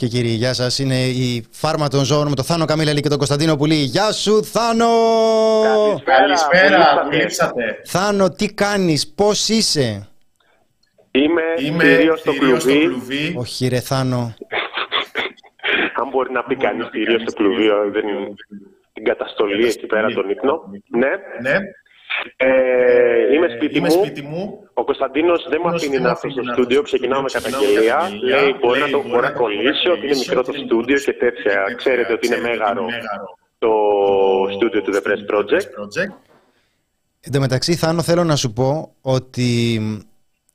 Και κύριοι, γεια σας. Είναι η Φάρμα των Ζώων με τον Θάνο Καμίλελη και τον Κωνσταντίνο Πουλή. Γεια σου, Θάνο! Καλησπέρα, που ήρθατε. Θάνο, τι κάνεις, πώς είσαι; Είμαι, Είμαι κυρίως στο κυρίως στο κλουβί. κλουβί. Όχι ρε Θάνο. Αν μπορεί να πει κανείς κυρίως στο κλουβί, ε, δεν είναι την καταστολή εκεί πέρα τον ύπνο. Ναι. Ναι, Ε, είμαι σπίτι είμαι μου. σπίτι μου. Ο Κωνσταντίνος δεν μου Κωνσταντίνος αφήνει δεν να μου έρθω στο αφήνει να στούντιο. έρθω στο Ξεκινάω με στούντιο, καταγγελία. ξεκινάω με Λέει, καταγγελία. μπορεί να το Λέει, μπορεί να μπορεί να κολλήσει, ότι είναι μικρό το ότι είναι στούντιο και μικρό το τέτοια. στούντιο και Ξέρετε ότι είναι Ξέρετε μέγαρο μέγαρο το στούντιο του The Press Project. Project. Εν τω μεταξύ, Θάνο, θέλω να σου πω ότι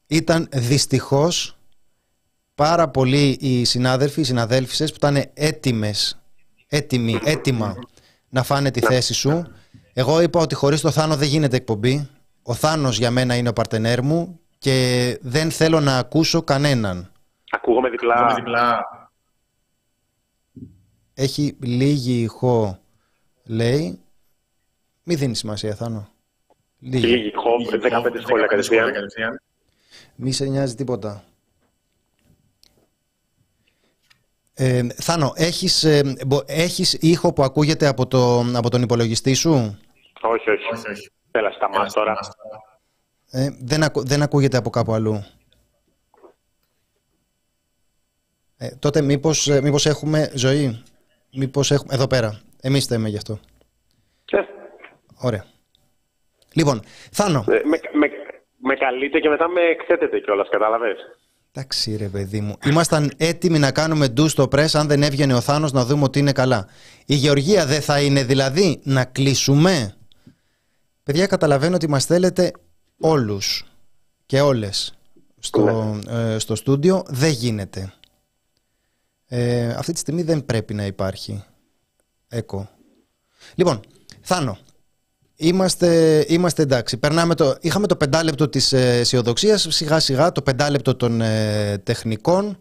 ήταν δυστυχώς πάρα πολλοί οι συνάδελφοι, οι συναδέλφισες που ήταν έτοιμες, έτοιμοι, έτοιμα να φάνε τη θέση σου. Εγώ είπα ότι χωρίς το Θάνο δεν γίνεται εκπομπή. Ο Θάνος για μένα είναι ο παρτενέρ μου και δεν θέλω να ακούσω κανέναν. Ακούγομαι Πάμε διπλά. διπλά. Έχει λίγη ηχό, λέει. Μη δίνεις σημασία, Θάνο. Λίγη. Λίγη ηχό, 15 σχόλια κατευθείαν. κατευθείαν. Μη σε νοιάζει τίποτα. Ε, Θάνο, έχεις, ε, μπο- έχεις ήχο που ακούγεται από, το, από τον υπολογιστή σου; Όχι, όχι. Όχι, όχι. Έλα, σταμάς τώρα. Ε, δεν, ακου- δεν ακούγεται από κάπου αλλού. Ε, τότε μήπως, ε, μήπως έχουμε ζωή; Μήπως έχουμε... Εδώ πέρα. Εμείς θέμε γι' αυτό. Ε, Ωραία. Λοιπόν, Θάνο. Ε, με, με, με καλείτε και μετά με εκθέτετε κιόλας, κατάλαβες; Εντάξει ρε παιδί μου. Ήμασταν έτοιμοι να κάνουμε ντου στο πρess αν δεν έβγαινε ο Θάνος να δούμε ότι είναι καλά. Η Γεωργία δεν θα είναι δηλαδή να κλείσουμε; Παιδιά καταλαβαίνω ότι μας θέλετε όλους και όλες στο, ε, στο στούντιο. Δεν γίνεται. Ε, αυτή τη στιγμή δεν πρέπει να υπάρχει. Έκο. Λοιπόν, Θάνο, Είμαστε, είμαστε εντάξει. Περνάμε το, είχαμε το πεντάλεπτο της ε, αισιοδοξίας, σιγά σιγά το πεντάλεπτο των ε, τεχνικών.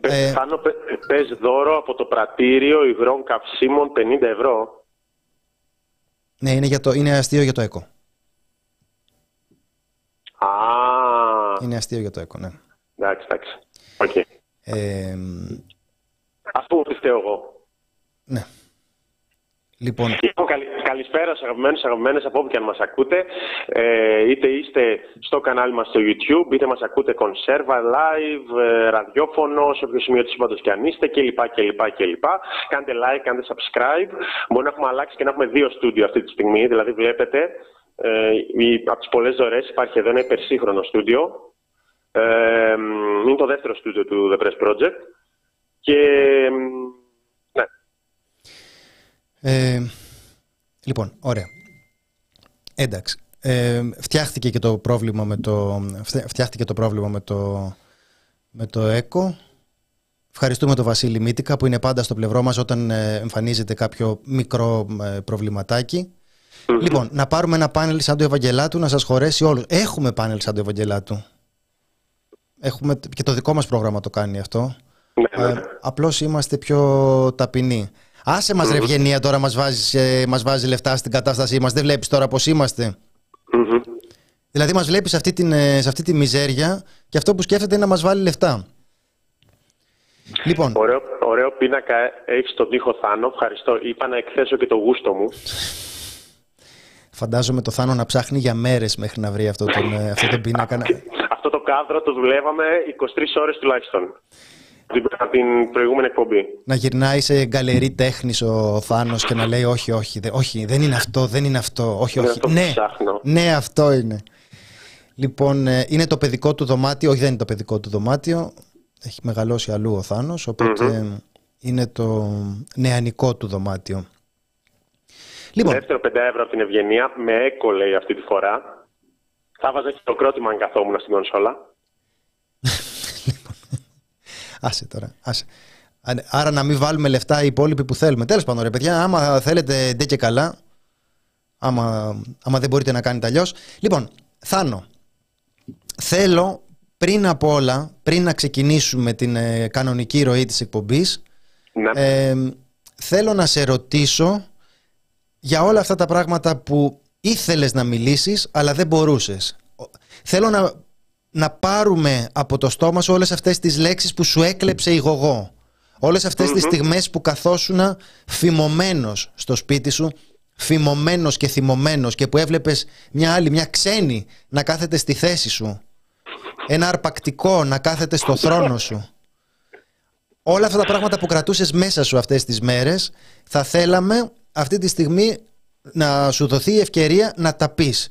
Ε... Θάνο, πε- πες δώρο από το πρατήριο υγρών καυσίμων 50 ευρώ. Ναι, είναι, για το, είναι αστείο για το ΕΚΟ. Α, Είναι αστείο για το ΕΚΟ, ναι. εντάξει, εντάξει. Οκ. Ε, Ας πούμε ότι φταίω εγώ. ναι. Λοιπόν, Λοιπόν, καλη- καλησπέρα σε αγαπημένους, αγαπημένες από όπου και αν μας ακούτε. Ε, είτε είστε στο κανάλι μας στο YouTube, είτε μας ακούτε κονσέρβα, live, ε, ραδιόφωνο, σε όποιο σημείο της σύμπαντος και αν είστε κλπ. κλπ, κλπ. Κάντε like, κάντε subscribe. Μπορεί να έχουμε αλλάξει και να έχουμε δύο στούντιο αυτή τη στιγμή. Δηλαδή βλέπετε, ε, η- από τις πολλές δωρές υπάρχει εδώ ένα υπερσύγχρονο στούντιο. Ε, μ, είναι το δεύτερο στούντιο του The Press Project. Και μ, ναι, ε, λοιπόν, ωραία. Εντάξει. Ε, φτιάχτηκε και το πρόβλημα με το, φτε- φτιάχτηκε το, πρόβλημα με το, με το ΕΚΟ. Ευχαριστούμε τον Βασίλη Μήτικα που είναι πάντα στο πλευρό μας όταν ε, εμφανίζεται κάποιο μικρό ε, προβληματάκι. Λοιπόν, να πάρουμε ένα πάνελ σαν του Ευαγγελάτου να σας χωρέσει όλους. Έχουμε πάνελ σαν του Ευαγγελάτου. Έχουμε, και το δικό μας πρόγραμμα το κάνει αυτό. ναι, ναι. Ε, απλώς είμαστε πιο ταπεινοί. Άσε μας ρε Ευγενία τώρα μας, βάζεις, ε, μας βάζει λεφτά στην κατάστασή μας. Δεν βλέπεις τώρα πώς είμαστε. Μμμ. Δηλαδή μας βλέπεις σε αυτή, την, ε, σε αυτή τη μιζέρια και αυτό που σκέφτεται είναι να μας βάλει λεφτά. Λοιπόν, Ωραίο, ωραίο πίνακα έχεις τον τοίχο Θάνο. Ευχαριστώ. Είπα να εκθέσω και το γούστο μου. φαντάζομαι το Θάνο να ψάχνει για μέρες μέχρι να βρει αυτό τον, ε, αυτό τον πίνακα. να- Αυτό το κάδρο το δουλεύαμε 23 ώρες τουλάχιστον. Την, από την προηγούμενη εκπομπή. να γυρνάει σε γκαλερί τέχνης ο Θάνος και να λέει όχι, όχι, δε- όχι, δεν είναι αυτό, δεν είναι αυτό, όχι, Είναι όχι. αυτό που Ναι, ψάχνω. ναι, αυτό είναι. Λοιπόν, ε, είναι το παιδικό του δωμάτιο, όχι δεν είναι το παιδικό του δωμάτιο, έχει μεγαλώσει αλλού ο Θάνος, οπότε ε, είναι το νεανικό του δωμάτιο. Λοιπόν. Δεύτερο 5 ευρώ από την Ευγενία. Με έκο λέει αυτή τη φορά. Θα βάζα και το κρότημα αν καθόμουν στην κονσόλα. άσε τώρα. Άσε. Άρα να μην βάλουμε λεφτά οι υπόλοιποι που θέλουμε. Τέλος πάντων, ρε παιδιά, άμα θέλετε ντε και καλά, άμα, άμα δεν μπορείτε να κάνετε αλλιώς. Λοιπόν, Θάνο, θέλω πριν από όλα, πριν να ξεκινήσουμε την ε, κανονική ροή της εκπομπής, Ναι. ε, θέλω να σε ρωτήσω για όλα αυτά τα πράγματα που ήθελες να μιλήσεις αλλά δεν μπορούσες. Ο- Θέλω να, να πάρουμε από το στόμα σου όλες αυτές τις λέξεις που σου έκλεψε η γογό. Όλες αυτές τις στιγμές που καθόσουνα φημωμένος στο σπίτι σου, φημωμένος και θυμωμένος και που έβλεπες μια άλλη, μια ξένη να κάθεται στη θέση σου. Ένα αρπακτικό να κάθεται στο θρόνο σου όλα αυτά τα πράγματα που κρατούσες μέσα σου αυτές τις μέρες θα θέλαμε αυτή τη στιγμή να σου δοθεί η ευκαιρία να τα πεις.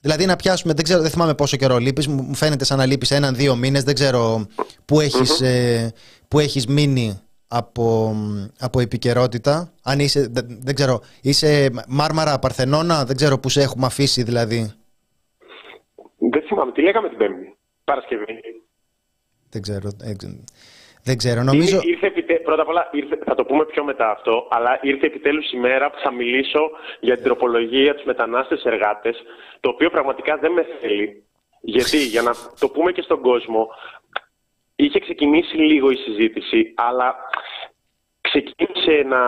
Δηλαδή να πιάσουμε, δεν, ξέρω, δεν θυμάμαι πόσο καιρό λείπεις, μου μου φαίνεται σαν να λείπεις έναν-δύο μήνες, δεν ξέρω που έχεις, ε, που έχεις μείνει από, από επικαιρότητα. Αν είσαι, δεν, δεν ξέρω, είσαι Μάρμαρα, Παρθενώνα, δεν ξέρω που σε έχουμε αφήσει δηλαδή. Δεν θυμάμαι. Τι λέγαμε την Πέμπτη. Παρασκευή. Δεν ξέρω, ε, δεν ξέρω. Νομίζω... Ήρθε, ήρθε επιτε... Πρώτα απ' όλα, ήρθε... θα το πούμε πιο μετά αυτό, αλλά ήρθε επιτέλους η μέρα που θα μιλήσω για την τροπολογία τους μετανάστες εργάτες, το οποίο πραγματικά δεν με θέλει. Γιατί, για να το πούμε και στον κόσμο, είχε ξεκινήσει λίγο η συζήτηση, αλλά ξεκίνησε να,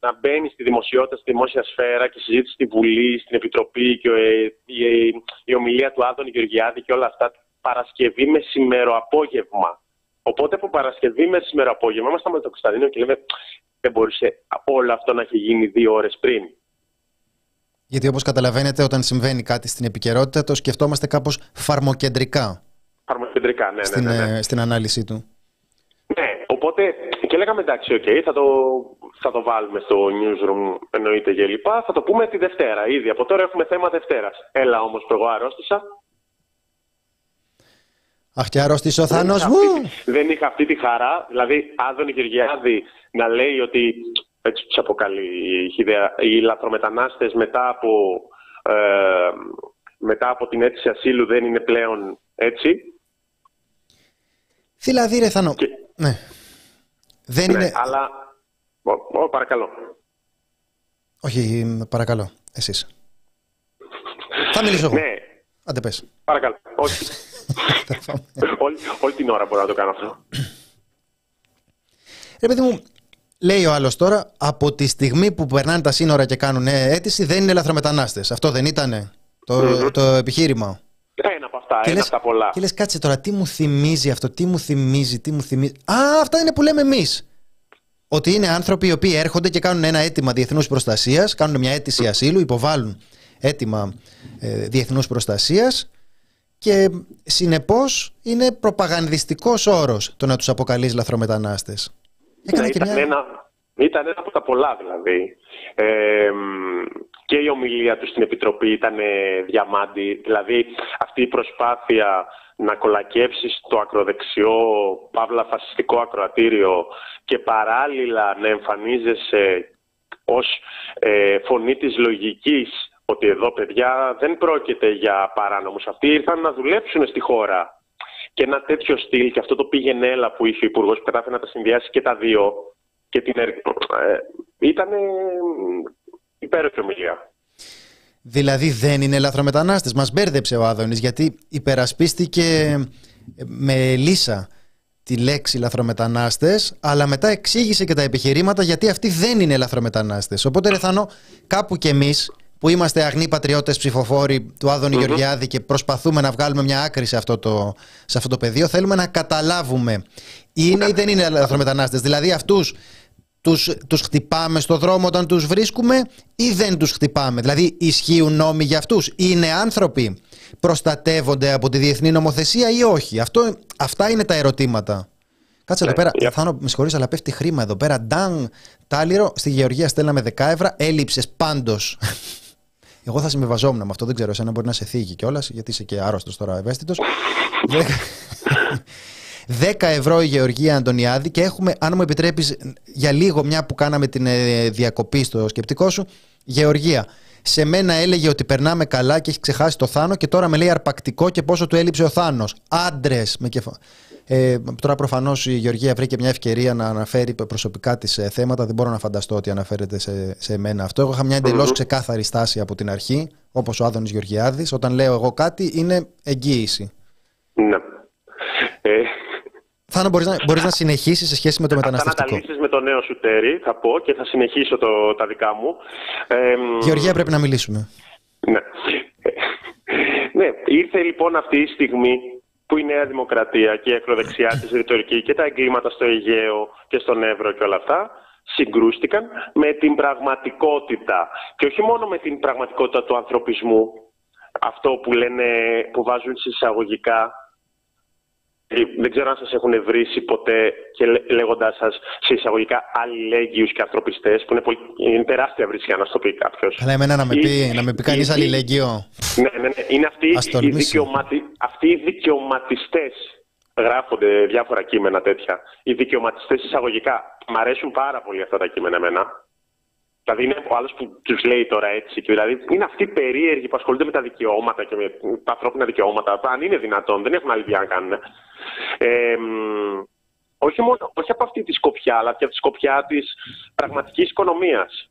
να μπαίνει στη δημοσιότητα, στη δημόσια σφαίρα και συζήτηση στη Βουλή, στην Επιτροπή και ε, η, η, η ομιλία του Άδωνη Γεωργιάδη και όλα αυτά Παρασκευή με απόγευμα. Οπότε από Παρασκευή με απόγευμα ήμασταν με τον Κωνσταντίνο και λέμε δεν μπορούσε όλο αυτό να έχει γίνει δύο ώρες πριν. Γιατί όπως καταλαβαίνετε όταν συμβαίνει κάτι στην επικαιρότητα το σκεφτόμαστε κάπως φαρμοκεντρικά. Φαρμοκεντρικά, ναι, στην, ναι, ναι, ναι. στην ανάλυση του. Ναι, οπότε και λέγαμε εντάξει, okay, θα, το, θα το βάλουμε στο newsroom εννοείται και λοιπά. Θα το πούμε τη Δευτέρα ήδη. Από τώρα έχουμε θέμα Δευτέρας. Έλα όμως που εγώ αρρώστησα. Αχ και αρρώστησε ο Θάνος δεν μου. Είχα αυτή, δεν είχα αυτή τη χαρά. Δηλαδή, Άδωνη Γεωργιάδη να λέει ότι έτσι τους αποκαλεί η ιδέα, οι λαθρομετανάστες μετά από, ε, μετά από την αίτηση ασύλου δεν είναι πλέον έτσι. Δηλαδή ρε Θάνο, Και- ναι. Δεν Ναι, είναι... αλλά... Ω, ω, παρακαλώ. Όχι, παρακαλώ, εσείς. Θα μιλήσω εγώ. Ναι, Άντε πες. παρακαλώ. Όχι. όλη, όλη την ώρα μπορώ να το κάνω αυτό. Ρε παιδί μου, λέει ο άλλος τώρα, από τη στιγμή που περνάνε τα σύνορα και κάνουν αίτηση δεν είναι λαθρομετανάστες. Αυτό δεν ήτανε το, το επιχείρημα. Ένα από αυτά, Και ένα λες, από τα πολλά. και λες κάτσε τώρα, τι μου θυμίζει αυτό, τι μου θυμίζει, τι μου θυμίζει. Α, αυτά είναι που λέμε εμείς. Ότι είναι άνθρωποι οι οποίοι έρχονται και κάνουν ένα αίτημα διεθνούς προστασίας, κάνουν μια αίτηση ασύλου, υποβάλλουν αίτημα ε, διεθνούς προστασίας και συνεπώς είναι προπαγανδιστικός όρος το να τους αποκαλείς λαθρομετανάστες. Έκανα Ναι, και ήταν, μια... ένα, ήταν ένα από τα πολλά δηλαδή. Ε, μ, και η ομιλία τους στην Επιτροπή ήταν ε, διαμάντη. Δηλαδή αυτή η προσπάθεια να κολακέψεις το ακροδεξιό, παύλα φασιστικό ακροατήριο και παράλληλα να εμφανίζεσαι ως ε, φωνή της λογικής ότι εδώ παιδιά δεν πρόκειται για παράνομους. Αυτοί ήρθαν να δουλέψουν στη χώρα. Και ένα τέτοιο στυλ και αυτό το πήγαινε έλα που είχε ο Υπουργός που κατάφερε να τα συνδυάσει και τα δύο. Και την, ερ- ε, ήταν υπέροχη ομιλία. Δηλαδή δεν είναι λαθρομετανάστες. Μας μπέρδεψε ο Άδωνης γιατί υπερασπίστηκε με λύσα τη λέξη λαθρομετανάστες αλλά μετά εξήγησε και τα επιχειρήματα γιατί αυτοί δεν είναι λαθρομετανάστες. Οπότε ρε Θανό, κάπου κι εμείς που είμαστε αγνοί πατριώτες ψηφοφόροι του Άδωνη Γεωργιάδη και προσπαθούμε να βγάλουμε μια άκρη σε αυτό το, σε αυτό το πεδίο θέλουμε να καταλάβουμε είναι ή δεν είναι λαθρομετανάστες; Δηλαδή αυτούς τους, τους χτυπάμε στο δρόμο όταν τους βρίσκουμε ή δεν τους χτυπάμε; Δηλαδή ισχύουν νόμοι για αυτούς; Είναι άνθρωποι; Προστατεύονται από τη διεθνή νομοθεσία ή όχι; Αυτό, αυτά είναι τα ερωτήματα. Κάτσε εδώ Ναι, πέρα. για- Θάνο, με συγχωρείς, αλλά πέφτει χρήμα εδώ πέρα. Νταν, τάλιρο. Στη Γεωργία στέλναμε 10 ευρώ. Έλειψες πάντως. Εγώ θα συμβιβαζόμουν με αυτό. Δεν ξέρω, εσένα μπορεί να σε θίγει κιόλας, γιατί είσαι και άρρωστος τώρα, ευαίσθητος. 10 ευρώ η Γεωργία Αντωνιάδη και έχουμε, αν μου επιτρέπεις, για λίγο μια που κάναμε την ε, διακοπή στο σκεπτικό σου, Γεωργία. Σε μένα έλεγε ότι περνάμε καλά και έχει ξεχάσει το Θάνο και τώρα με λέει αρπακτικό και πόσο του έλειψε ο Θάνος. Άντρες με κεφα... Ε, τώρα προφανώς η Γεωργία βρήκε μια ευκαιρία να αναφέρει προσωπικά της ε, θέματα. Δεν μπορώ να φανταστώ ότι αναφέρεται σε, σε μένα αυτό. Εγώ είχα μια εντελώς ξεκάθαρη στάση από την αρχή, όπως ο Άδωνης Γεωργιάδης. Όταν λέω εγώ κάτι, είναι εγγύηση. Ναι. Ε, Θάνο, μπορείς να, μπορείς να συνεχίσεις σε σχέση με το μεταναστευτικό. Θα να με το νέο σου τέρι, θα πω και θα συνεχίσω το, τα δικά μου. Ε, Γεωργία, πρέπει να μιλήσουμε. Ναι. ναι, ήρθε λοιπόν αυτή η στιγμή που η Νέα Δημοκρατία και η ακροδεξιά της ρητορική και τα εγκλήματα στο Αιγαίο και στον Εύρο και όλα αυτά συγκρούστηκαν με την πραγματικότητα. Και όχι μόνο με την πραγματικότητα του ανθρωπισμού, αυτό που, λένε, που βάζουν συσσαγωγικά ε, δεν ξέρω αν σας έχουν βρήσει ποτέ και λέγοντάς σας σε εισαγωγικά αλληλέγγυους και ανθρωπιστές που είναι, πολύ, είναι τεράστια βρίσκεια να το πει κάποιος. Καλά εμένα να με πει, να με πει κανείς αλληλέγγυο. Ναι, ναι, ναι. Είναι αυτοί οι, δικαιωματι, αυτοί οι δικαιωματιστές γράφονται διάφορα κείμενα τέτοια. Οι δικαιωματιστές εισαγωγικά. Μ' αρέσουν πάρα πολύ αυτά τα κείμενα εμένα. Δηλαδή είναι ο άλλος που τους λέει τώρα έτσι. Και δηλαδή είναι αυτοί οι περίεργοι που ασχολούνται με τα δικαιώματα και με τα ανθρώπινα δικαιώματα. Αν είναι δυνατόν, δεν έχουν άλλη δουλειά να κάνουν. Ε, όχι, μόνο, όχι από αυτή τη σκοπιά, αλλά και από τη σκοπιά της πραγματικής οικονομίας.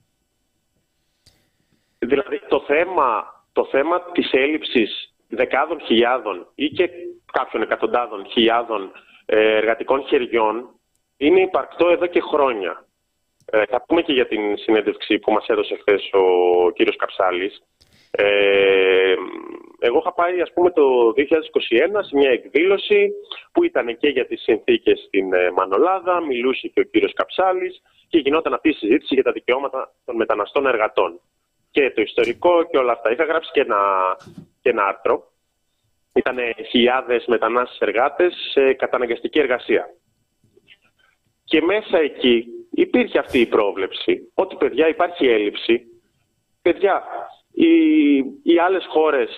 Δηλαδή το θέμα, το θέμα της έλλειψης δεκάδων χιλιάδων ή και κάποιων εκατοντάδων χιλιάδων ε, εργατικών χεριών είναι υπαρκτό εδώ και χρόνια. Ε, θα πούμε και για την συνέντευξη που μας έδωσε χθες ο κύριος Καψάλης. Ε, εγώ είχα πάει ας πούμε το 2021 σε μια εκδήλωση που ήταν και για τις συνθήκες στην ε, Μανολάδα, μιλούσε και ο κύριος Καψάλης και γινόταν αυτή η συζήτηση για τα δικαιώματα των μεταναστών εργατών. Και το ιστορικό και όλα αυτά. Είχα γράψει και ένα, και ένα άρθρο. Ήταν χιλιάδες μετανάστες εργάτες σε καταναγκαστική εργασία. Και μέσα εκεί υπήρχε αυτή η πρόβλεψη ότι παιδιά υπάρχει έλλειψη. Παιδιά, οι, οι άλλες χώρες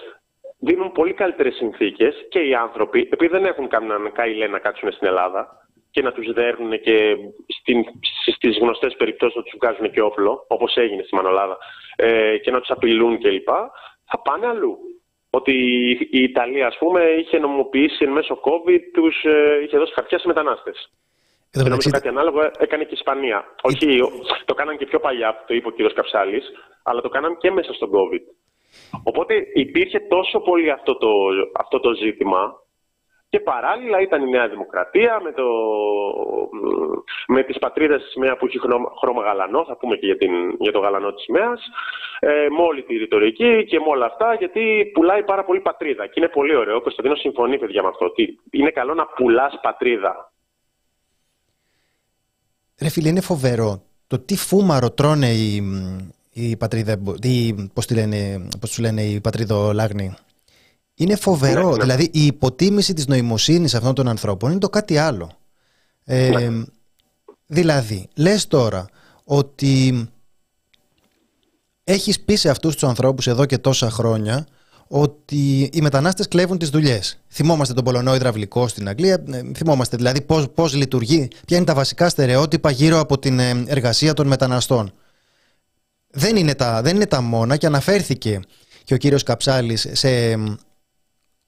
δίνουν πολύ καλύτερες συνθήκες και οι άνθρωποι, επειδή δεν έχουν κανέναν καηλέ να κάτσουν στην Ελλάδα και να τους δέρνουν και στην, στις γνωστές περιπτώσεις να τους βγάζουν και όπλο, όπως έγινε στη Μανολάδα, ε, και να τους απειλούν κλπ, θα πάνε αλλού. Ότι η Ιταλία, ας πούμε, είχε νομοποιήσει εν μέσω COVID, τους ε, είχε δώσει χαρτιά σε μετανάστες. Και νομίζω κάτι ανάλογο έκανε και η Ισπανία. Όχι, το κάναν και πιο παλιά, το είπε ο κύριος Καψάλης, αλλά το κάναν και μέσα στον COVID. Οπότε υπήρχε τόσο πολύ αυτό το, αυτό το ζήτημα και παράλληλα ήταν η Νέα Δημοκρατία με, το, με τις πατρίδες της ΣΜΕΑ που έχει χρώμα γαλανό, θα πούμε και για, την, για το γαλανό της ΣΜΕΑς, ε, με όλη τη ρητορική και με όλα αυτά, γιατί πουλάει πάρα πολύ πατρίδα. Και είναι πολύ ωραίο, ο Κωνσταντίνο συμφωνεί παιδιά με αυτό, ότι είναι καλό να πουλάς πατρίδα. Ρε φίλε, είναι φοβερό το τι φούμαρο τρώνε οι, οι πατρίδε, πώς, τη λένε, πώς του λένε οι πατρίδο-λάγνοι. Είναι φοβερό. Ναι, ναι. Δηλαδή η υποτίμηση της νοημοσύνης αυτών των ανθρώπων είναι το κάτι άλλο. Ε, ναι. Δηλαδή, λες τώρα ότι έχεις πει σε αυτούς τους ανθρώπους εδώ και τόσα χρόνια ότι οι μετανάστες κλέβουν τις δουλειές. Θυμόμαστε τον Πολωνό υδραυλικό στην Αγγλία, ε, θυμόμαστε δηλαδή πώς, πώς λειτουργεί, ποια είναι τα βασικά στερεότυπα γύρω από την ε, εργασία των μεταναστών. Δεν είναι τα, δεν είναι τα μόνα και αναφέρθηκε και ο κύριος Καψάλης σε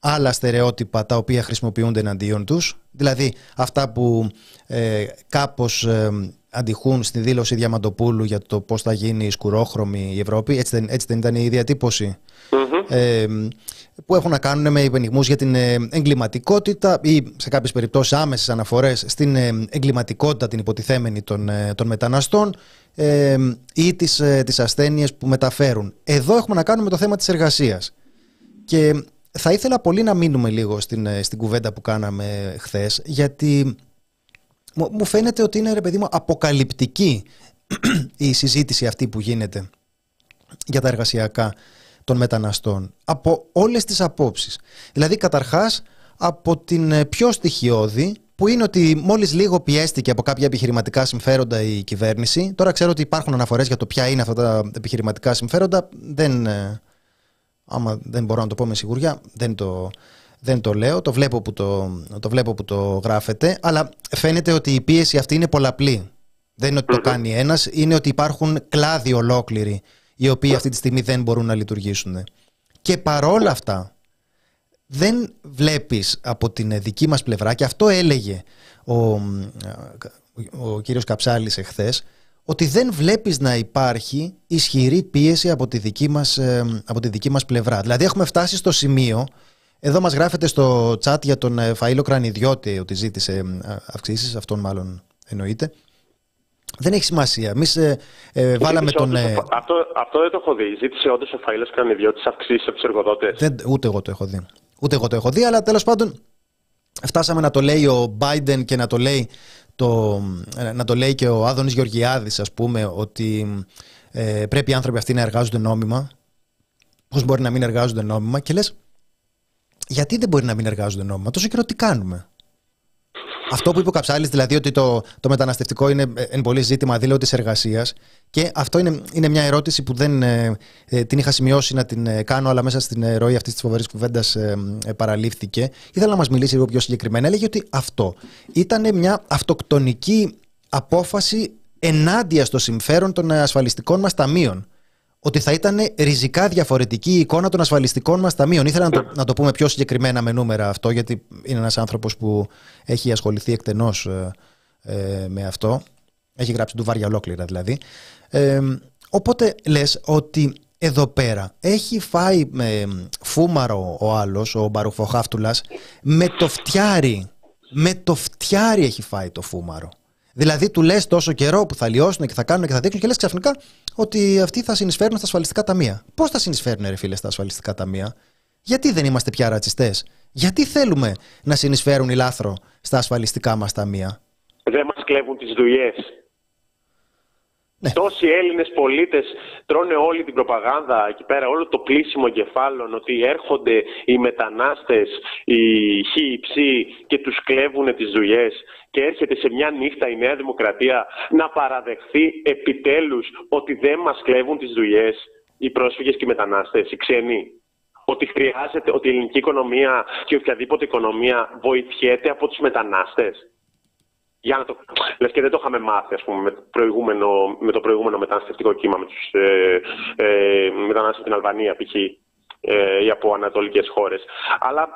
άλλα στερεότυπα τα οποία χρησιμοποιούνται εναντίον τους, δηλαδή αυτά που ε, κάπως ε, αντιχούν στη δήλωση Διαμαντοπούλου για το πώς θα γίνει σκουρόχρωμη η Ευρώπη, έτσι δεν, έτσι δεν ήταν η διατύπωση ε, που έχουν να κάνουν με υπενιγμούς για την ε, εγκληματικότητα ή σε κάποιες περιπτώσεις άμεσες αναφορές στην ε, εγκληματικότητα την υποτιθέμενη των, ε, των μεταναστών ή τις, τις ασθένειες που μεταφέρουν. Εδώ έχουμε να κάνουμε το θέμα της εργασίας. Και θα ήθελα πολύ να μείνουμε λίγο στην, στην κουβέντα που κάναμε χθες, γιατί μου φαίνεται ότι είναι, ρε παιδί μου, αποκαλυπτική η συζήτηση αυτή που γίνεται για τα εργασιακά των μεταναστών από όλες τις απόψεις. Δηλαδή καταρχάς από την ε, πιο στοιχειώδη που είναι ότι μόλις λίγο πιέστηκε από κάποια επιχειρηματικά συμφέροντα η κυβέρνηση. Τώρα ξέρω ότι υπάρχουν αναφορές για το ποια είναι αυτά τα επιχειρηματικά συμφέροντα. Δεν, ε, άμα δεν μπορώ να το πω με σιγουριά, δεν το, Δεν το λέω, το βλέπω που το, το, βλέπω που το γράφετε, αλλά φαίνεται ότι η πίεση αυτή είναι πολλαπλή. Δεν είναι ότι το κάνει ένας, είναι ότι υπάρχουν κλάδοι ολόκληροι οι οποίοι αυτή τη στιγμή δεν μπορούν να λειτουργήσουν. Και παρόλα αυτά, δεν βλέπεις από την δική μας πλευρά, και αυτό έλεγε ο, ο κύριος Καψάλης εχθές, ότι δεν βλέπεις να υπάρχει ισχυρή πίεση από τη δική μας, ε, από τη δική μας πλευρά. Δηλαδή έχουμε φτάσει στο σημείο, εδώ μας γράφεται στο chat για τον ε, Φαΐλο Κρανιδιώτη ότι ζήτησε ε, αυξήσεις, αυτόν μάλλον εννοείται. Δεν έχει σημασία. Εμείς ε, ε, βάλαμε τον. Ε... Αυτό, αυτό δεν το έχω δει. Ζήτησε όντως ο Φαΐλος Κρανιδιώτης αυξήσεις από τους εργοδότες. Ούτε εγώ το έχω δει. Ούτε εγώ το έχω δει, αλλά τέλος πάντων φτάσαμε να το λέει ο Biden και να το λέει, το, ε, να το λέει και ο Άδωνης Γεωργιάδης ας πούμε ότι ε, πρέπει οι άνθρωποι αυτοί να εργάζονται νόμιμα. Πώς μπορεί να μην εργάζονται νόμιμα; Και λες γιατί δεν μπορεί να μην εργάζονται νόμιμα; Τόσο καιρό τι κάνουμε; Αυτό που είπε ο Καψάλης, δηλαδή ότι το, το μεταναστευτικό είναι ε, εν πολύ ζήτημα δήλωτη εργασίας. Και αυτό είναι, είναι μια ερώτηση που δεν ε, ε, την είχα σημειώσει να την κάνω, αλλά μέσα στην ροή αυτής της φοβερής κουβέντας παραλήφθηκε. Ήθελα να μας μιλήσει λίγο πιο συγκεκριμένα. Έλεγε ότι αυτό ήταν μια αυτοκτονική απόφαση ενάντια στο συμφέρον των ασφαλιστικών μας ταμείων ότι θα ήταν ριζικά διαφορετική η εικόνα των ασφαλιστικών μας ταμείων. Ήθελα να το, να το πούμε πιο συγκεκριμένα με νούμερα αυτό, γιατί είναι ένας άνθρωπος που έχει ασχοληθεί εκτενώς ε, ε, με αυτό. Έχει γράψει του βάρια ολόκληρα δηλαδή. Ε, οπότε λες ότι εδώ πέρα έχει φάει με φούμαρο ο άλλος, ο Μπαρουφοχάφτουλας, με το φτιάρι. Με το φτιάρι έχει φάει το φούμαρο. Δηλαδή, του λες τόσο καιρό που θα λιώσουν και θα κάνουν και θα δείξουν και λες ξαφνικά ότι αυτοί θα συνεισφέρουν στα ασφαλιστικά ταμεία. Πώς θα συνεισφέρουν, ρε φίλε, στα ασφαλιστικά ταμεία; Γιατί δεν είμαστε πια ρατσιστές; Γιατί θέλουμε να συνεισφέρουν οι λάθρο στα ασφαλιστικά μας ταμεία; Δεν μας κλέβουν τις δουλειές. Ναι. Τόσοι Έλληνες πολίτες τρώνε όλη την προπαγάνδα εκεί πέρα, όλο το πλήσιμο κεφάλων ότι έρχονται οι μετανάστες, οι χιψοί και τους κλέβουν τις δουλειές και έρχεται σε μια νύχτα η Νέα Δημοκρατία να παραδεχθεί επιτέλους ότι δεν μας κλέβουν τις δουλειές οι πρόσφυγες και οι μετανάστες, οι ξένοι. Ότι χρειάζεται, ότι η ελληνική οικονομία και οποιαδήποτε οικονομία βοηθιέται από τους μετανάστες. Για να το... Λες και δεν το είχαμε μάθει, ας πούμε, με το προηγούμενο, με το προηγούμενο μεταναστευτικό κύμα με τους ε, ε, μετανάστες στην Αλβανία, π.χ. Ε, ή από ανατολικές χώρες. Αλλά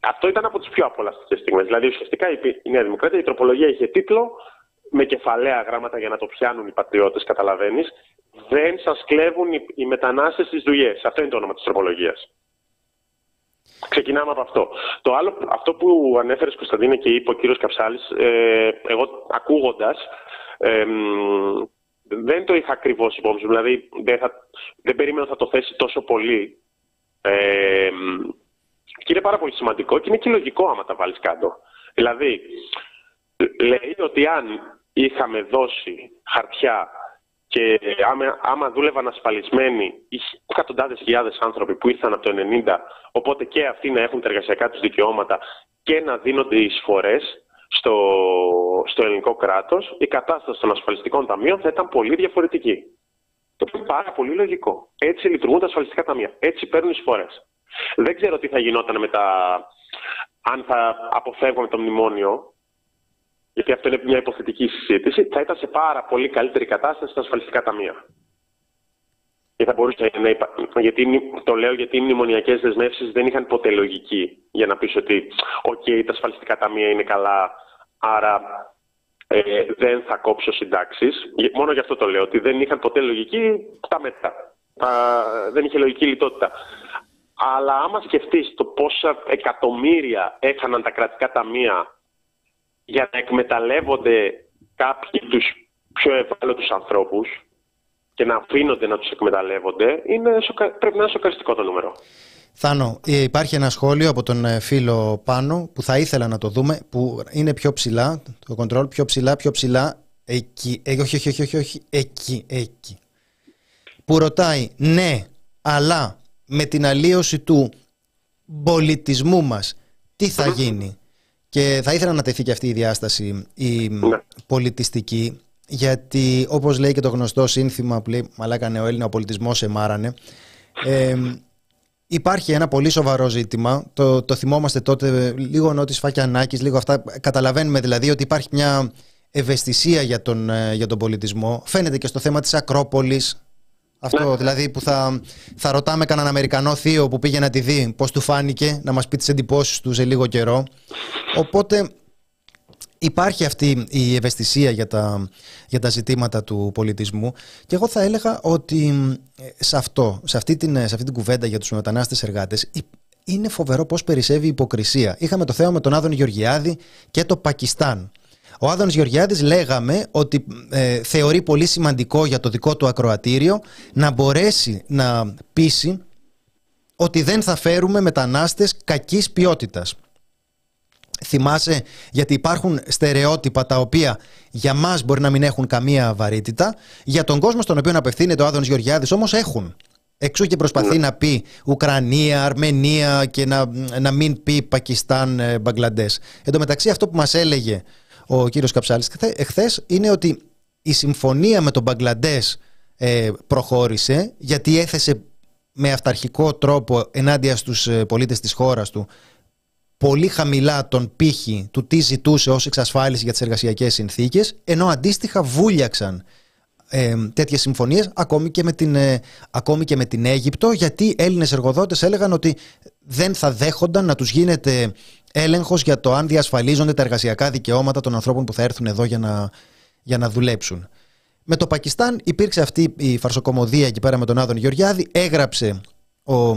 αυτό ήταν από τις πιο απολαυστικές στιγμές. Δηλαδή, ουσιαστικά η Νέα Δημοκρατία, η τροπολογία είχε τίτλο με κεφαλαία γράμματα για να το πιάνουν οι πατριώτες, καταλαβαίνεις. Δεν σας κλέβουν οι, οι μετανάστες στις δουλειές. Αυτό είναι το όνομα της τροπολογίας. Ξεκινάμε από αυτό. Το άλλο, αυτό που ανέφερες Κωνσταντίνε και είπε ο κύριος Καψάλης, ε, εγώ ακούγοντας, ε, δεν το είχα ακριβώς υπόψη. Δηλαδή, δεν, θα, δεν περίμενα θα το θέσει τόσο πολύ. Ε, και είναι πάρα πολύ σημαντικό και είναι και λογικό άμα τα βάλεις κάτω. Δηλαδή, λέει ότι αν είχαμε δώσει χαρτιά και άμα, άμα δούλευαν ασφαλισμένοι εκατοντάδες χιλιάδες άνθρωποι που ήρθαν από το 90, οπότε και αυτοί να έχουν τα εργασιακά τους δικαιώματα και να δίνονται εισφορές στο, στο ελληνικό κράτος, η κατάσταση των ασφαλιστικών ταμείων θα ήταν πολύ διαφορετική. Το οποίο είναι πάρα πολύ λογικό. Έτσι λειτουργούν τα ασφαλιστικά ταμεία. Έτσι παίρνουν εισφορές. Δεν ξέρω τι θα γινόταν με τα... αν θα αποφεύγουμε το μνημόνιο, γιατί αυτό είναι μια υποθετική συζήτηση, θα ήταν σε πάρα πολύ καλύτερη κατάσταση στα ασφαλιστικά ταμεία. Και θα μπορούσε να υπα... γιατί, το λέω γιατί οι μνημονιακές δεσμεύσεις δεν είχαν ποτέ λογική για να πεις ότι OK, τα ασφαλιστικά ταμεία είναι καλά, άρα ε, δεν θα κόψω συντάξεις. Μόνο γι' αυτό το λέω, ότι δεν είχαν ποτέ λογική τα μέτρα. δεν είχε λογική λιτότητα. Αλλά άμα σκεφτείς το πόσα εκατομμύρια έκαναν τα κρατικά ταμεία για να εκμεταλλεύονται κάποιοι τους πιο ευάλωτους ανθρώπους και να αφήνονται να τους εκμεταλλεύονται, είναι, πρέπει να είναι σοκαριστικό το νούμερο. Θάνο, ε, υπάρχει ένα σχόλιο από τον ε, φίλο πάνω που θα ήθελα να το δούμε, που είναι πιο ψηλά, το control, πιο ψηλά, πιο ψηλά, εκεί, ε, όχι, όχι, όχι, όχι, όχι, εκεί, εκεί. Που ρωτάει, ναι, αλλά με την αλλίωση του πολιτισμού μας τι θα γίνει; Και θα ήθελα να τεθεί και αυτή η διάσταση η ναι. πολιτιστική γιατί όπως λέει και το γνωστό σύνθημα που λέει «Μαλάκανε ο Έλληνα ο πολιτισμός σε μάρανε» Υπάρχει ένα πολύ σοβαρό ζήτημα. Το, το θυμόμαστε τότε, λίγο νότι Φακιανάκης, λίγο αυτά. Καταλαβαίνουμε δηλαδή ότι υπάρχει μια ευαισθησία για τον, ε, για τον πολιτισμό. Φαίνεται και στο θέμα της Ακρόπολης. Αυτό ναι. δηλαδή που θα, θα ρωτάμε κανέναν Αμερικανό θείο που πήγε να τη δει πώς του φάνηκε, να μας πει τις εντυπώσεις του σε λίγο καιρό. Οπότε υπάρχει αυτή η ευαισθησία για τα, για τα ζητήματα του πολιτισμού και εγώ θα έλεγα ότι ε, σε αυτό, σε αυτή την, σε αυτή την κουβέντα για τους μετανάστες εργάτες είναι φοβερό πώς περισσεύει η υποκρισία. Είχαμε το θέμα με τον Άδων Γεωργιάδη και το Πακιστάν. Ο Άδωνης Γεωργιάδης λέγαμε ότι ε, θεωρεί πολύ σημαντικό για το δικό του ακροατήριο να μπορέσει να πείσει ότι δεν θα φέρουμε μετανάστες κακής ποιότητας. Θυμάσαι γιατί υπάρχουν στερεότυπα τα οποία για μας μπορεί να μην έχουν καμία βαρύτητα, για τον κόσμο στον οποίο απευθύνεται ο Άδωνης Γεωργιάδης όμως έχουν. Εξού και προσπαθεί να πει Ουκρανία, Αρμενία και να, να μην πει Πακιστάν, ε, Μπαγκλαντές. Εν τω μεταξύ αυτό που μας έλεγε ο κύριος Καψάλης. Εχθές είναι ότι η συμφωνία με τον Μπαγκλαντές ε, προχώρησε γιατί έθεσε με αυταρχικό τρόπο ενάντια στους ε, πολίτες της χώρας του πολύ χαμηλά τον πύχη του τι ζητούσε ως εξασφάλιση για τις εργασιακές συνθήκες ενώ αντίστοιχα βούλιαξαν ε, τέτοιες συμφωνίες ακόμη και, με την, ε, ακόμη και με την Αίγυπτο γιατί Έλληνες εργοδότες έλεγαν ότι δεν θα δέχονταν να τους γίνεται έλεγχος για το αν διασφαλίζονται τα εργασιακά δικαιώματα των ανθρώπων που θα έρθουν εδώ για να, για να δουλέψουν. Με το Πακιστάν υπήρξε αυτή η φαρσοκομωδία εκεί πέρα με τον Άδων Γεωργιάδη. Έγραψε ο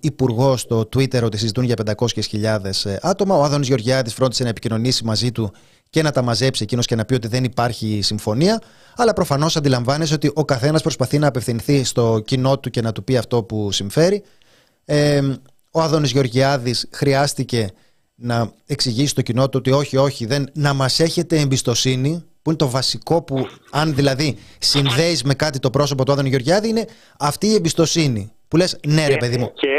υπουργός στο Twitter ότι συζητούν για 500.000 ε, άτομα. Ο Άδων Γεωργιάδης φρόντισε να επικοινωνήσει μαζί του και να τα μαζέψει εκείνος και να πει ότι δεν υπάρχει συμφωνία. Αλλά προφανώς αντιλαμβάνεσαι ότι ο καθένας προσπαθεί να απευθυνθεί στο κοινό του και να του πει αυτό που συμφέρει. Ε, ο Άδωνης Γεωργιάδης χρειάστηκε να εξηγήσει στο κοινό του ότι όχι, όχι, δεν, να μας έχετε εμπιστοσύνη, που είναι το βασικό που, αν δηλαδή συνδέεις με κάτι το πρόσωπο του Άδωνη Γεωργιάδη, είναι αυτή η εμπιστοσύνη. Που λες, ναι ρε παιδί μου. Και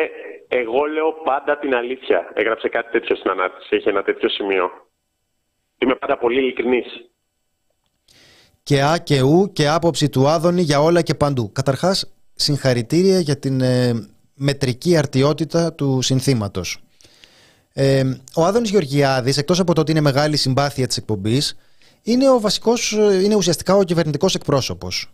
εγώ λέω πάντα την αλήθεια. Έγραψε κάτι τέτοιο στην ανάρτηση, έχει ένα τέτοιο σημείο. Είμαι πάντα πολύ ειλικρινής. Και Α και Ου και άποψη του Άδωνη για όλα και παντού. Καταρχάς, συγχαρητήρια για την ε, μετρική αρτιότητα του συνθήματος. Ε, ο Άδωνης Γεωργιάδης, εκτός από το ότι είναι μεγάλη συμπάθεια της εκπομπής, είναι, ο βασικός, είναι ουσιαστικά ο κυβερνητικός εκπρόσωπος.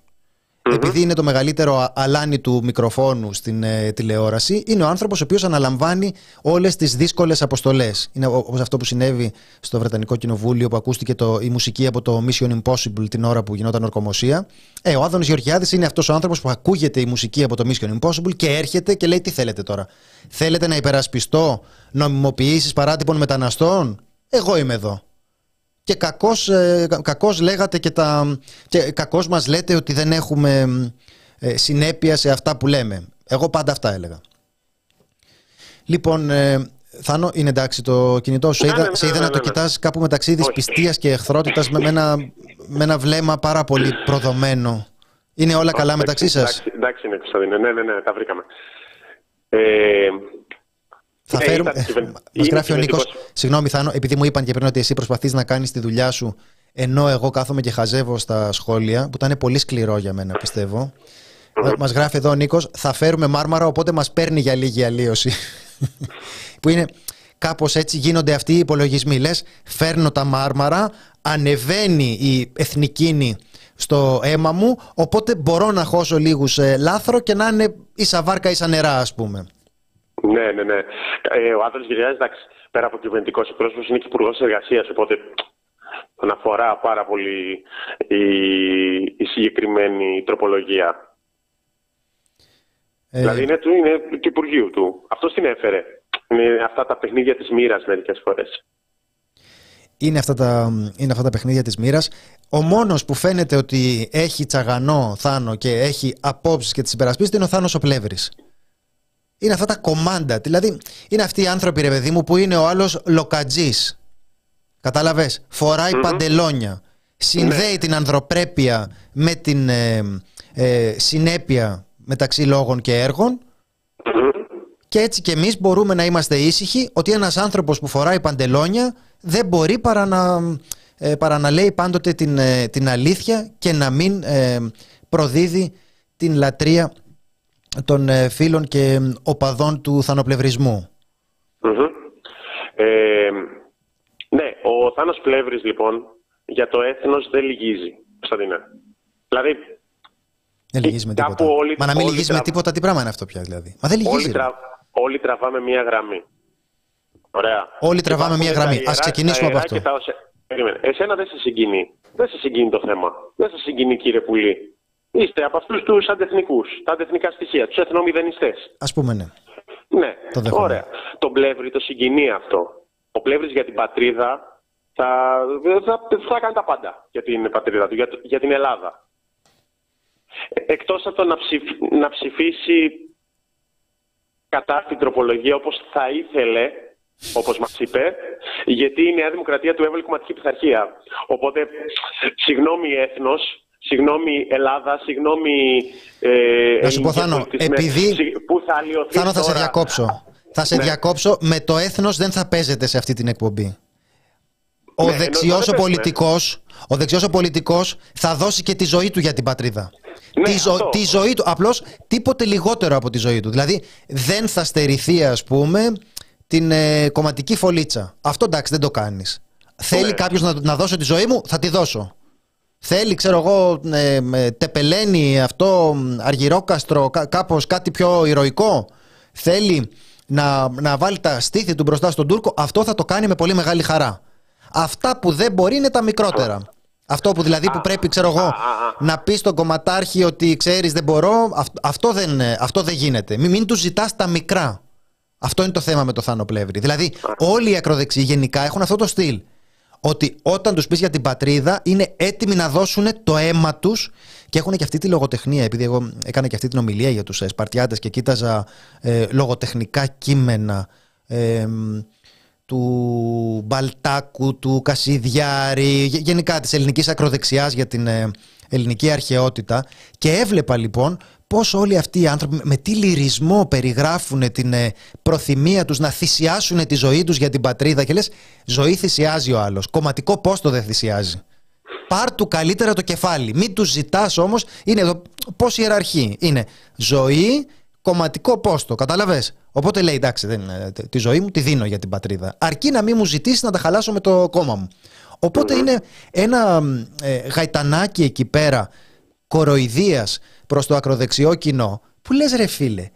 Επειδή είναι το μεγαλύτερο αλάνι του μικροφόνου στην ε, τηλεόραση, είναι ο άνθρωπος ο οποίος αναλαμβάνει όλες τις δύσκολες αποστολές. Είναι όπως αυτό που συνέβη στο Βρετανικό Κοινοβούλιο που ακούστηκε το, η μουσική από το Mission Impossible την ώρα που γινόταν ορκομοσία. Ε, ο Άδωνης Γεωργιάδης είναι αυτός ο άνθρωπος που ακούγεται η μουσική από το Mission Impossible και έρχεται και λέει: Τι θέλετε τώρα; Θέλετε να υπερασπιστώ νομιμοποιήσεις παράτυπων μεταναστών; Εγώ είμαι εδώ. Και κακώς, ε, κακώς λέγατε και τα... Και κακώς μας λέτε ότι δεν έχουμε ε, συνέπεια σε αυτά που λέμε. Εγώ πάντα αυτά έλεγα. Λοιπόν, ε, Θάνο, είναι εντάξει το κινητό σου. είδα, σε είδα να το κοιτάς κάπου μεταξύ δυσπιστίας και εχθρότητας με, ένα, με ένα βλέμμα πάρα πολύ προδομένο. Είναι όλα καλά μεταξύ σας; Εντάξει, εντάξει είναι Κωνσταντίνε. Ναι, ναι, ναι, τα βρήκαμε. Ε, θα ε, φέρουμε. Μας γράφει ο Νίκος. Συγγνώμη, Θάνο, επειδή μου είπαν και πριν ότι εσύ προσπαθείς να κάνεις τη δουλειά σου ενώ εγώ κάθομαι και χαζεύω στα σχόλια, που ήταν πολύ σκληρό για μένα, πιστεύω. Μας γράφει εδώ ο Νίκος, θα φέρουμε μάρμαρα, οπότε μας παίρνει για λίγη αλλίωση. που είναι κάπως έτσι γίνονται αυτοί οι υπολογισμοί. Λες, φέρνω τα μάρμαρα, ανεβαίνει η εθνικίνη στο αίμα μου, οπότε μπορώ να χώσω λίγους ε, λάθρο και να είναι ίσα βάρκα ίσα νερά, ας πούμε. Ναι, ναι, ναι. Ε, ο Άδωνης Γυριάδη, εντάξει, πέρα από κυβερνητικός εκπρόσωπος, είναι και υπουργός εργασίας. Οπότε τον αφορά πάρα πολύ η, η συγκεκριμένη τροπολογία. Ε... Δηλαδή είναι του, είναι του Υπουργείου του. Αυτός την έφερε. Είναι αυτά τα παιχνίδια της μοίρας μερικές φορές. Είναι αυτά, τα, είναι αυτά τα παιχνίδια της μοίρας. Ο μόνος που φαίνεται ότι έχει τσαγανό Θάνο και έχει απόψεις και τις υπερασπίζεται είναι ο Θάνος ο Πλεύρης. Είναι αυτά τα κομμάντα. Δηλαδή, είναι αυτοί οι άνθρωποι, ρε παιδί μου, που είναι ο άλλος λοκατζής. Κατάλαβες; παντελόνια. Συνδέει ναι. την ανθρωπρέπεια με την ε, ε, συνέπεια μεταξύ λόγων και έργων. Και έτσι και εμείς μπορούμε να είμαστε ήσυχοι ότι ένας άνθρωπος που φοράει παντελόνια δεν μπορεί παρά να, ε, παρά να λέει πάντοτε την, την αλήθεια και να μην προδίδει την λατρεία των ε, φίλων και οπαδών του θανοπλευρισμού. Ε, ναι, ο Θάνος Πλεύρης λοιπόν για το έθνος δεν λυγίζει, Κωνσταντίνα. Δηλαδή... Δεν λυγίζει με τίποτα. Όλοι, Μα να μην λυγίζει με τίποτα, τι πράγμα είναι αυτό πια δηλαδή. Μα δεν λυγίζει. Όλοι, τρα... όλοι τραβάμε μία γραμμή. Ωραία. Όλοι τραβάμε μία γραμμή. Α ξεκινήσουμε από αυτό. Περίμενε. Εσένα δεν σε συγκινεί. Δεν σε συγκινεί το θέμα. Δεν σε συγκινεί, κύριε Πουλή. Είστε από αυτούς τους αντεθνικούς, τα αντεθνικά στοιχεία, τους εθνομηδενιστές. Α πούμε, ναι. Ναι, το ωραία. Το πλεύρη το συγκινεί αυτό. Ο πλεύρης για την πατρίδα θα, θα, θα κάνει τα πάντα για την πατρίδα του, για, για την Ελλάδα. Εκτός από το να, να ψηφίσει κατά την τροπολογία όπως θα ήθελε όπως μας είπε, γιατί η Νέα Δημοκρατία του έβαλε κομματική πειθαρχία. Οπότε, συγγνώμη έθνος, συγγνώμη Ελλάδα, συγγνώμη. Ε, να σου πω, Θάνο, επειδή. Πού θα αλλοιωθείς. Θάνο, θα σε διακόψω. Θα σε ναι. διακόψω. Με το έθνος δεν θα παίζετε σε αυτή την εκπομπή. Ο ναι, δεξιός ο πολιτικός ο δεξιός ο πολιτικός θα δώσει και τη ζωή του για την πατρίδα. Ναι, τη, ζω, τη ζωή του. Απλώς τίποτε λιγότερο από τη ζωή του. Δηλαδή δεν θα στερηθεί, ας πούμε, την ε, κομματική φωλίτσα. Αυτό εντάξει δεν το κάνεις. Θέλει ναι. κάποιος να, να δώσω τη ζωή μου, θα τη δώσω. Θέλει, ξέρω εγώ, ε, ε, τεπελένει αυτό, αργυρόκαστρο, κά, κάπως κάτι πιο ηρωικό. Θέλει να, να βάλει τα στήθη του μπροστά στον Τούρκο. Αυτό θα το κάνει με πολύ μεγάλη χαρά. Αυτά που δεν μπορεί είναι τα μικρότερα. Αυτό που δηλαδή που πρέπει, ξέρω εγώ, να πεις στον κομματάρχη ότι ξέρεις δεν μπορώ, αυτό δεν, αυτό δεν γίνεται. Μην, μην τους ζητάς τα μικρά. Αυτό είναι το θέμα με το Θάνο Πλεύρη. Δηλαδή, όλοι οι ακροδεξιοί γενικά έχουν αυτό το στυλ. Ότι όταν τους πεις για την πατρίδα, είναι έτοιμοι να δώσουν το αίμα τους και έχουν και αυτή τη λογοτεχνία. Επειδή εγώ έκανα και αυτή την ομιλία για τους ε, Σπαρτιάτες και κοίταζα ε, λογοτεχνικά κείμενα. Ε, του Μπαλτάκου, του Κασιδιάρη, γενικά της ελληνικής ακροδεξιάς για την ε, ελληνική αρχαιότητα και έβλεπα λοιπόν πώς όλοι αυτοί οι άνθρωποι με τι λυρισμό περιγράφουν την ε, προθυμία τους να θυσιάσουν τη ζωή τους για την πατρίδα και λες ζωή θυσιάζει ο άλλος, κομματικό πόστο δεν θυσιάζει. Πάρ του καλύτερα το κεφάλι. Μην τους ζητάς όμως. Είναι εδώ. Πώς ιεραρχεί. Είναι ζωή, κομματικό πόστο. Κατάλαβε. Οπότε λέει: Εντάξει, δεν, τη ζωή μου τη δίνω για την πατρίδα. Αρκεί να μην μου ζητήσεις να τα χαλάσω με το κόμμα μου. Οπότε είναι ένα ε, γαϊτανάκι εκεί πέρα κοροϊδίας προς το ακροδεξιό κοινό που λες ρε φίλε,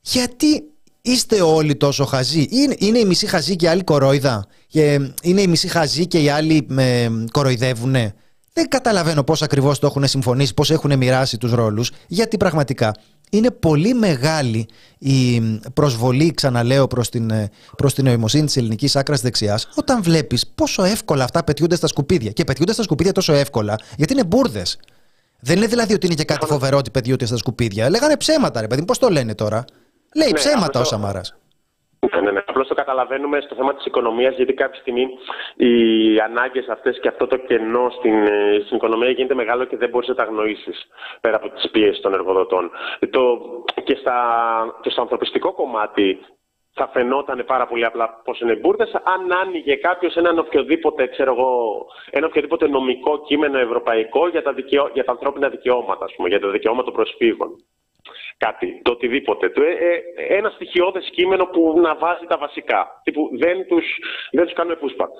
γιατί είστε όλοι τόσο χαζοί; Είναι, είναι η μισή χαζή και οι άλλοι κορόιδα; Και είναι η μισή χαζή και οι άλλοι με κοροϊδεύουνε; Δεν καταλαβαίνω πώς ακριβώς το έχουν συμφωνήσει, πώς έχουν μοιράσει τους ρόλους, γιατί πραγματικά είναι πολύ μεγάλη η προσβολή, ξαναλέω, προς την, προς την νοημοσύνη της ελληνικής άκρας δεξιάς, όταν βλέπεις πόσο εύκολα αυτά πετιούνται στα σκουπίδια. Και πετιούνται στα σκουπίδια τόσο εύκολα, γιατί είναι μπουρδες. Δεν είναι δηλαδή ότι είναι και κάτι φοβερό ότι πετιούνται στα σκουπίδια. Λέγανε ψέματα, ρε παιδί, πώς το λένε τώρα; Λέει ναι, ψέματα ο Σαμαράς. Ναι, ναι, ναι. Απλώς το καταλαβαίνουμε στο θέμα της οικονομίας, γιατί κάποια στιγμή οι ανάγκες αυτές και αυτό το κενό στην, ε, στην οικονομία γίνεται μεγάλο και δεν μπορείς να τα αγνοήσεις πέρα από τις πιέσεις των εργοδοτών. Το, και, στα, και στο ανθρωπιστικό κομμάτι θα φαινόταν πάρα πολύ απλά πώ είναι μπουρδες αν άνοιγε κάποιος έναν οποιοδήποτε, ξέρω εγώ, ένα οποιοδήποτε νομικό κείμενο ευρωπαϊκό για τα, δικαιώ, για τα ανθρώπινα δικαιώματα, ας πούμε, για τα δικαιώματα των προσφύγων κάτι, το οτιδήποτε. Το, ε, ε, ένα στοιχειώδες κείμενο που να βάζει τα βασικά. Τύπου δεν τους, δεν τους κάνουμε πούσπατ.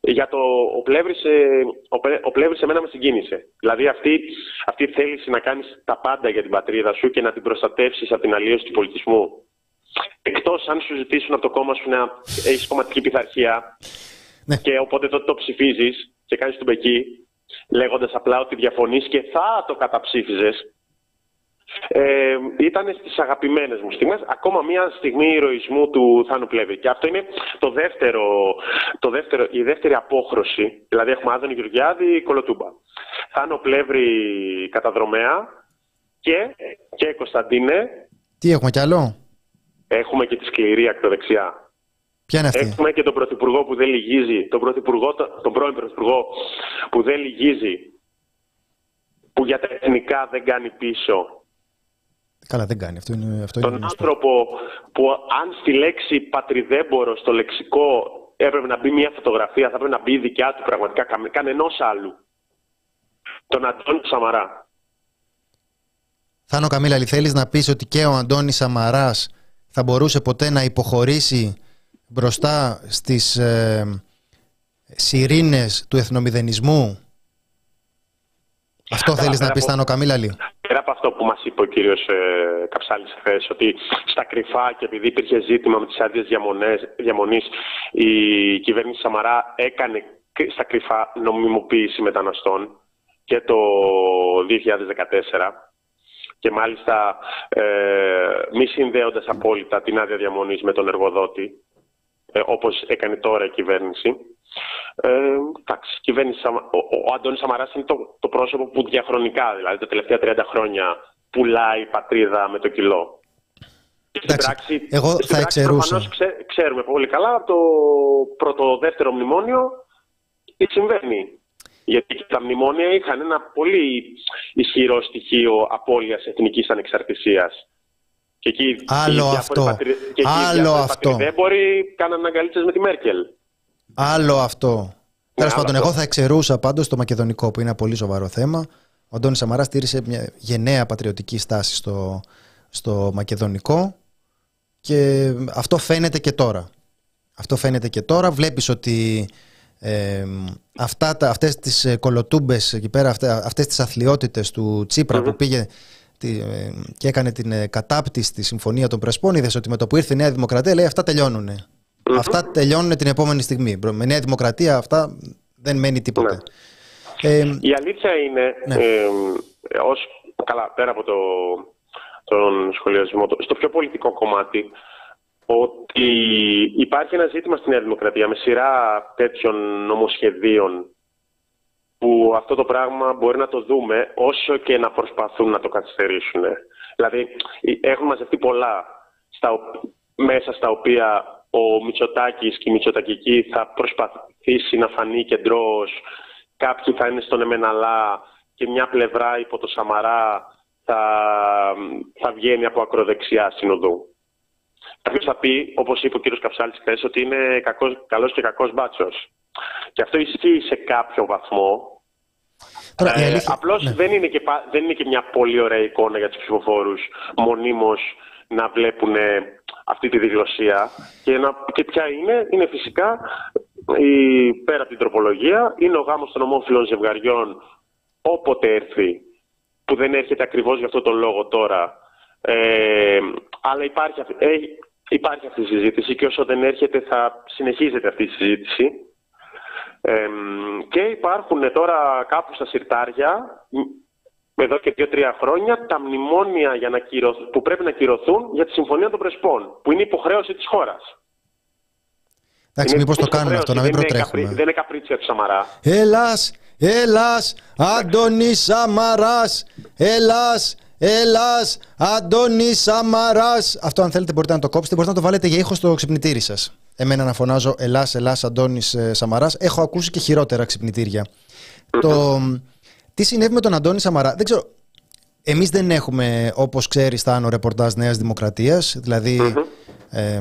Για το, ο Πλεύρης, ε, ο, ο Πλεύρης εμένα με συγκίνησε. Δηλαδή αυτή, αυτή η θέληση να κάνεις τα πάντα για την πατρίδα σου και να την προστατεύσεις από την αλλίωση του πολιτισμού. Εκτός αν σου ζητήσουν από το κόμμα σου να έχεις κομματική πειθαρχία ναι. και οπότε τότε το ψηφίζεις και κάνεις τον πεκί λέγοντας απλά ότι διαφωνείς και θα το καταψήφιζες ε, ήταν στις αγαπημένες μου στιγμές, ακόμα μια στιγμή ηρωισμού του Θάνου Πλεύρη. Και αυτό είναι το δεύτερο, το δεύτερο, η δεύτερη απόχρωση. Δηλαδή έχουμε Άδωνη Γεωργιάδη, Κολοτούμπα. Θάνο Πλεύρη καταδρομέα και, και Κωνσταντίνε. Τι έχουμε κι άλλο; Έχουμε και τη σκληρή ακτοδεξιά. Ποια είναι αυτή; Έχουμε και τον Πρωθυπουργό που δεν λυγίζει, τον, πρωθυπουργό, τον πρώην Πρωθυπουργό που δεν λυγίζει, που για τα εθνικά δεν κάνει πίσω Καλά, δεν κάνει. Αυτό είναι, αυτό Τον είναι άνθρωπο που αν στη λέξη πατριδέμπορο στο λεξικό έπρεπε να μπει μια φωτογραφία, θα πρέπει να μπει η δικιά του πραγματικά κανενός άλλου. Τον Αντώνη Σαμαρά. Θάνο Καμίλα, θέλεις να πεις ότι και ο Αντώνης Σαμαράς θα μπορούσε ποτέ να υποχωρήσει μπροστά στις ε, σιρήνες του εθνομηδενισμού; Αυτό θέλεις να πεις, Θάνο Καμίλαλη; Πέρα από αυτό που μας είπε ο κύριος ε, Καψάλης χθες, ότι στα κρυφά και επειδή υπήρχε ζήτημα με τις άδειες διαμονής, η κυβέρνηση Σαμαρά έκανε στα κρυφά νομιμοποίηση μεταναστών και το 2014 και μάλιστα ε, μη συνδέοντας απόλυτα την άδεια διαμονής με τον εργοδότη, ε, όπως έκανε τώρα η κυβέρνηση. Ε, εντάξει, κυβέρνηση, ο, ο Αντώνης Σαμαράς είναι το, το πρόσωπο που διαχρονικά, δηλαδή τα τελευταία 30 χρόνια, πουλάει η πατρίδα με το κιλό. Εντάξει, πράξη, εγώ θα εξαιρούσα. ξέρουμε πολύ καλά από το πρώτο-δεύτερο μνημόνιο τι συμβαίνει. Γιατί και τα μνημόνια είχαν ένα πολύ ισχυρό στοιχείο απώλειας εθνικής ανεξαρτησίας. Και εκεί Άλλο αυτό. Πατρι... Και εκεί Άλλο αυτό. Δεν μπορεί κάναν αγκαλίτσες με τη Μέρκελ. Άλλο αυτό. Τέλος πάντων, εγώ θα εξαιρούσα πάντως το μακεδονικό που είναι ένα πολύ σοβαρό θέμα. Ο Αντώνης Σαμαρά στήρισε μια γενναία πατριωτική στάση στο, στο μακεδονικό και αυτό φαίνεται και τώρα. Αυτό φαίνεται και τώρα. Βλέπεις ότι ε, αυτά, αυτές τις ε, κολοτούμπες εκεί πέρα, αυτές τις αθλειότητες του τσιπρα που πήγε ε, και έκανε την ε, κατάπτυση στη Συμφωνία των Πρεσπών είδες ότι με το που ήρθε η Νέα Δημοκρατία λέει αυτά τελειώνουν. Αυτά τελειώνουν την επόμενη στιγμή. Με Νέα Δημοκρατία αυτά δεν μένει τίποτα. Ναι. Ε, η αλήθεια είναι, ναι. ε, ως, καλά πέρα από το, τον σχολιασμό, στο πιο πολιτικό κομμάτι, ότι υπάρχει ένα ζήτημα στην Νέα Δημοκρατία με σειρά τέτοιων νομοσχεδίων που αυτό το πράγμα μπορεί να το δούμε όσο και να προσπαθούν να το καθυστερήσουν. Δηλαδή έχουν μαζευτεί πολλά στα, μέσα στα οποία ο Μητσοτάκης και η Μητσοτακική θα προσπαθήσει να φανεί κεντρός, κάποιοι θα είναι στον Εμεναλά και μια πλευρά υπό το Σαμαρά θα, θα βγαίνει από ακροδεξιά συνοδού. Κάποιος θα πει, όπως είπε ο κύριος Καψάλης χθες, ότι είναι καλός και κακός μπάτσος. Και αυτό ισχύει σε κάποιο βαθμό. ε, Απλώς ναι. δεν, είναι και, δεν είναι και μια πολύ ωραία εικόνα για τους ψηφοφόρους μονίμως να βλέπουν αυτή τη διγλωσία. Και, να, και ποια είναι, είναι φυσικά η, πέρα από την τροπολογία, είναι ο γάμος των ομόφυλων ζευγαριών όποτε έρθει, που δεν έρχεται ακριβώς για αυτό τον λόγο τώρα. Ε, αλλά υπάρχει, ε, υπάρχει αυτή η συζήτηση και όσο δεν έρχεται θα συνεχίζεται αυτή η συζήτηση. Ε, και υπάρχουν τώρα κάπου στα συρτάρια, εδώ και δύο-τρία χρόνια, τα μνημόνια για να που πρέπει να κυρωθούν για τη Συμφωνία των Πρεσπών, που είναι υποχρέωση της χώρας. Εντάξει, μήπως το κάνουμε αυτό, να μην προτρέχουμε. δεν είναι καπρίτσια του Σαμαρά. Ελλάς, Ελλάς, Αντώνη Σαμαράς, Ελλάς, Ελλάς, Αντώνη Σαμαράς. Αυτό, αν θέλετε, μπορείτε να το κόψετε. Μπορείτε να το βάλετε για ήχος στο ξυπνητήρι σας. Εμένα να φωνάζω Ελλά, Ελλά, Αντώνη ε, Σαμαράς. Έχω ακούσει και χειρότερα ξυπνητήρια. Το, τι συνέβη με τον Αντώνη Σαμαρά, δεν ξέρω. Εμείς δεν έχουμε, όπως ξέρεις, Θάνο, ρεπορτάζ Νέας Δημοκρατίας. δηλαδη ε,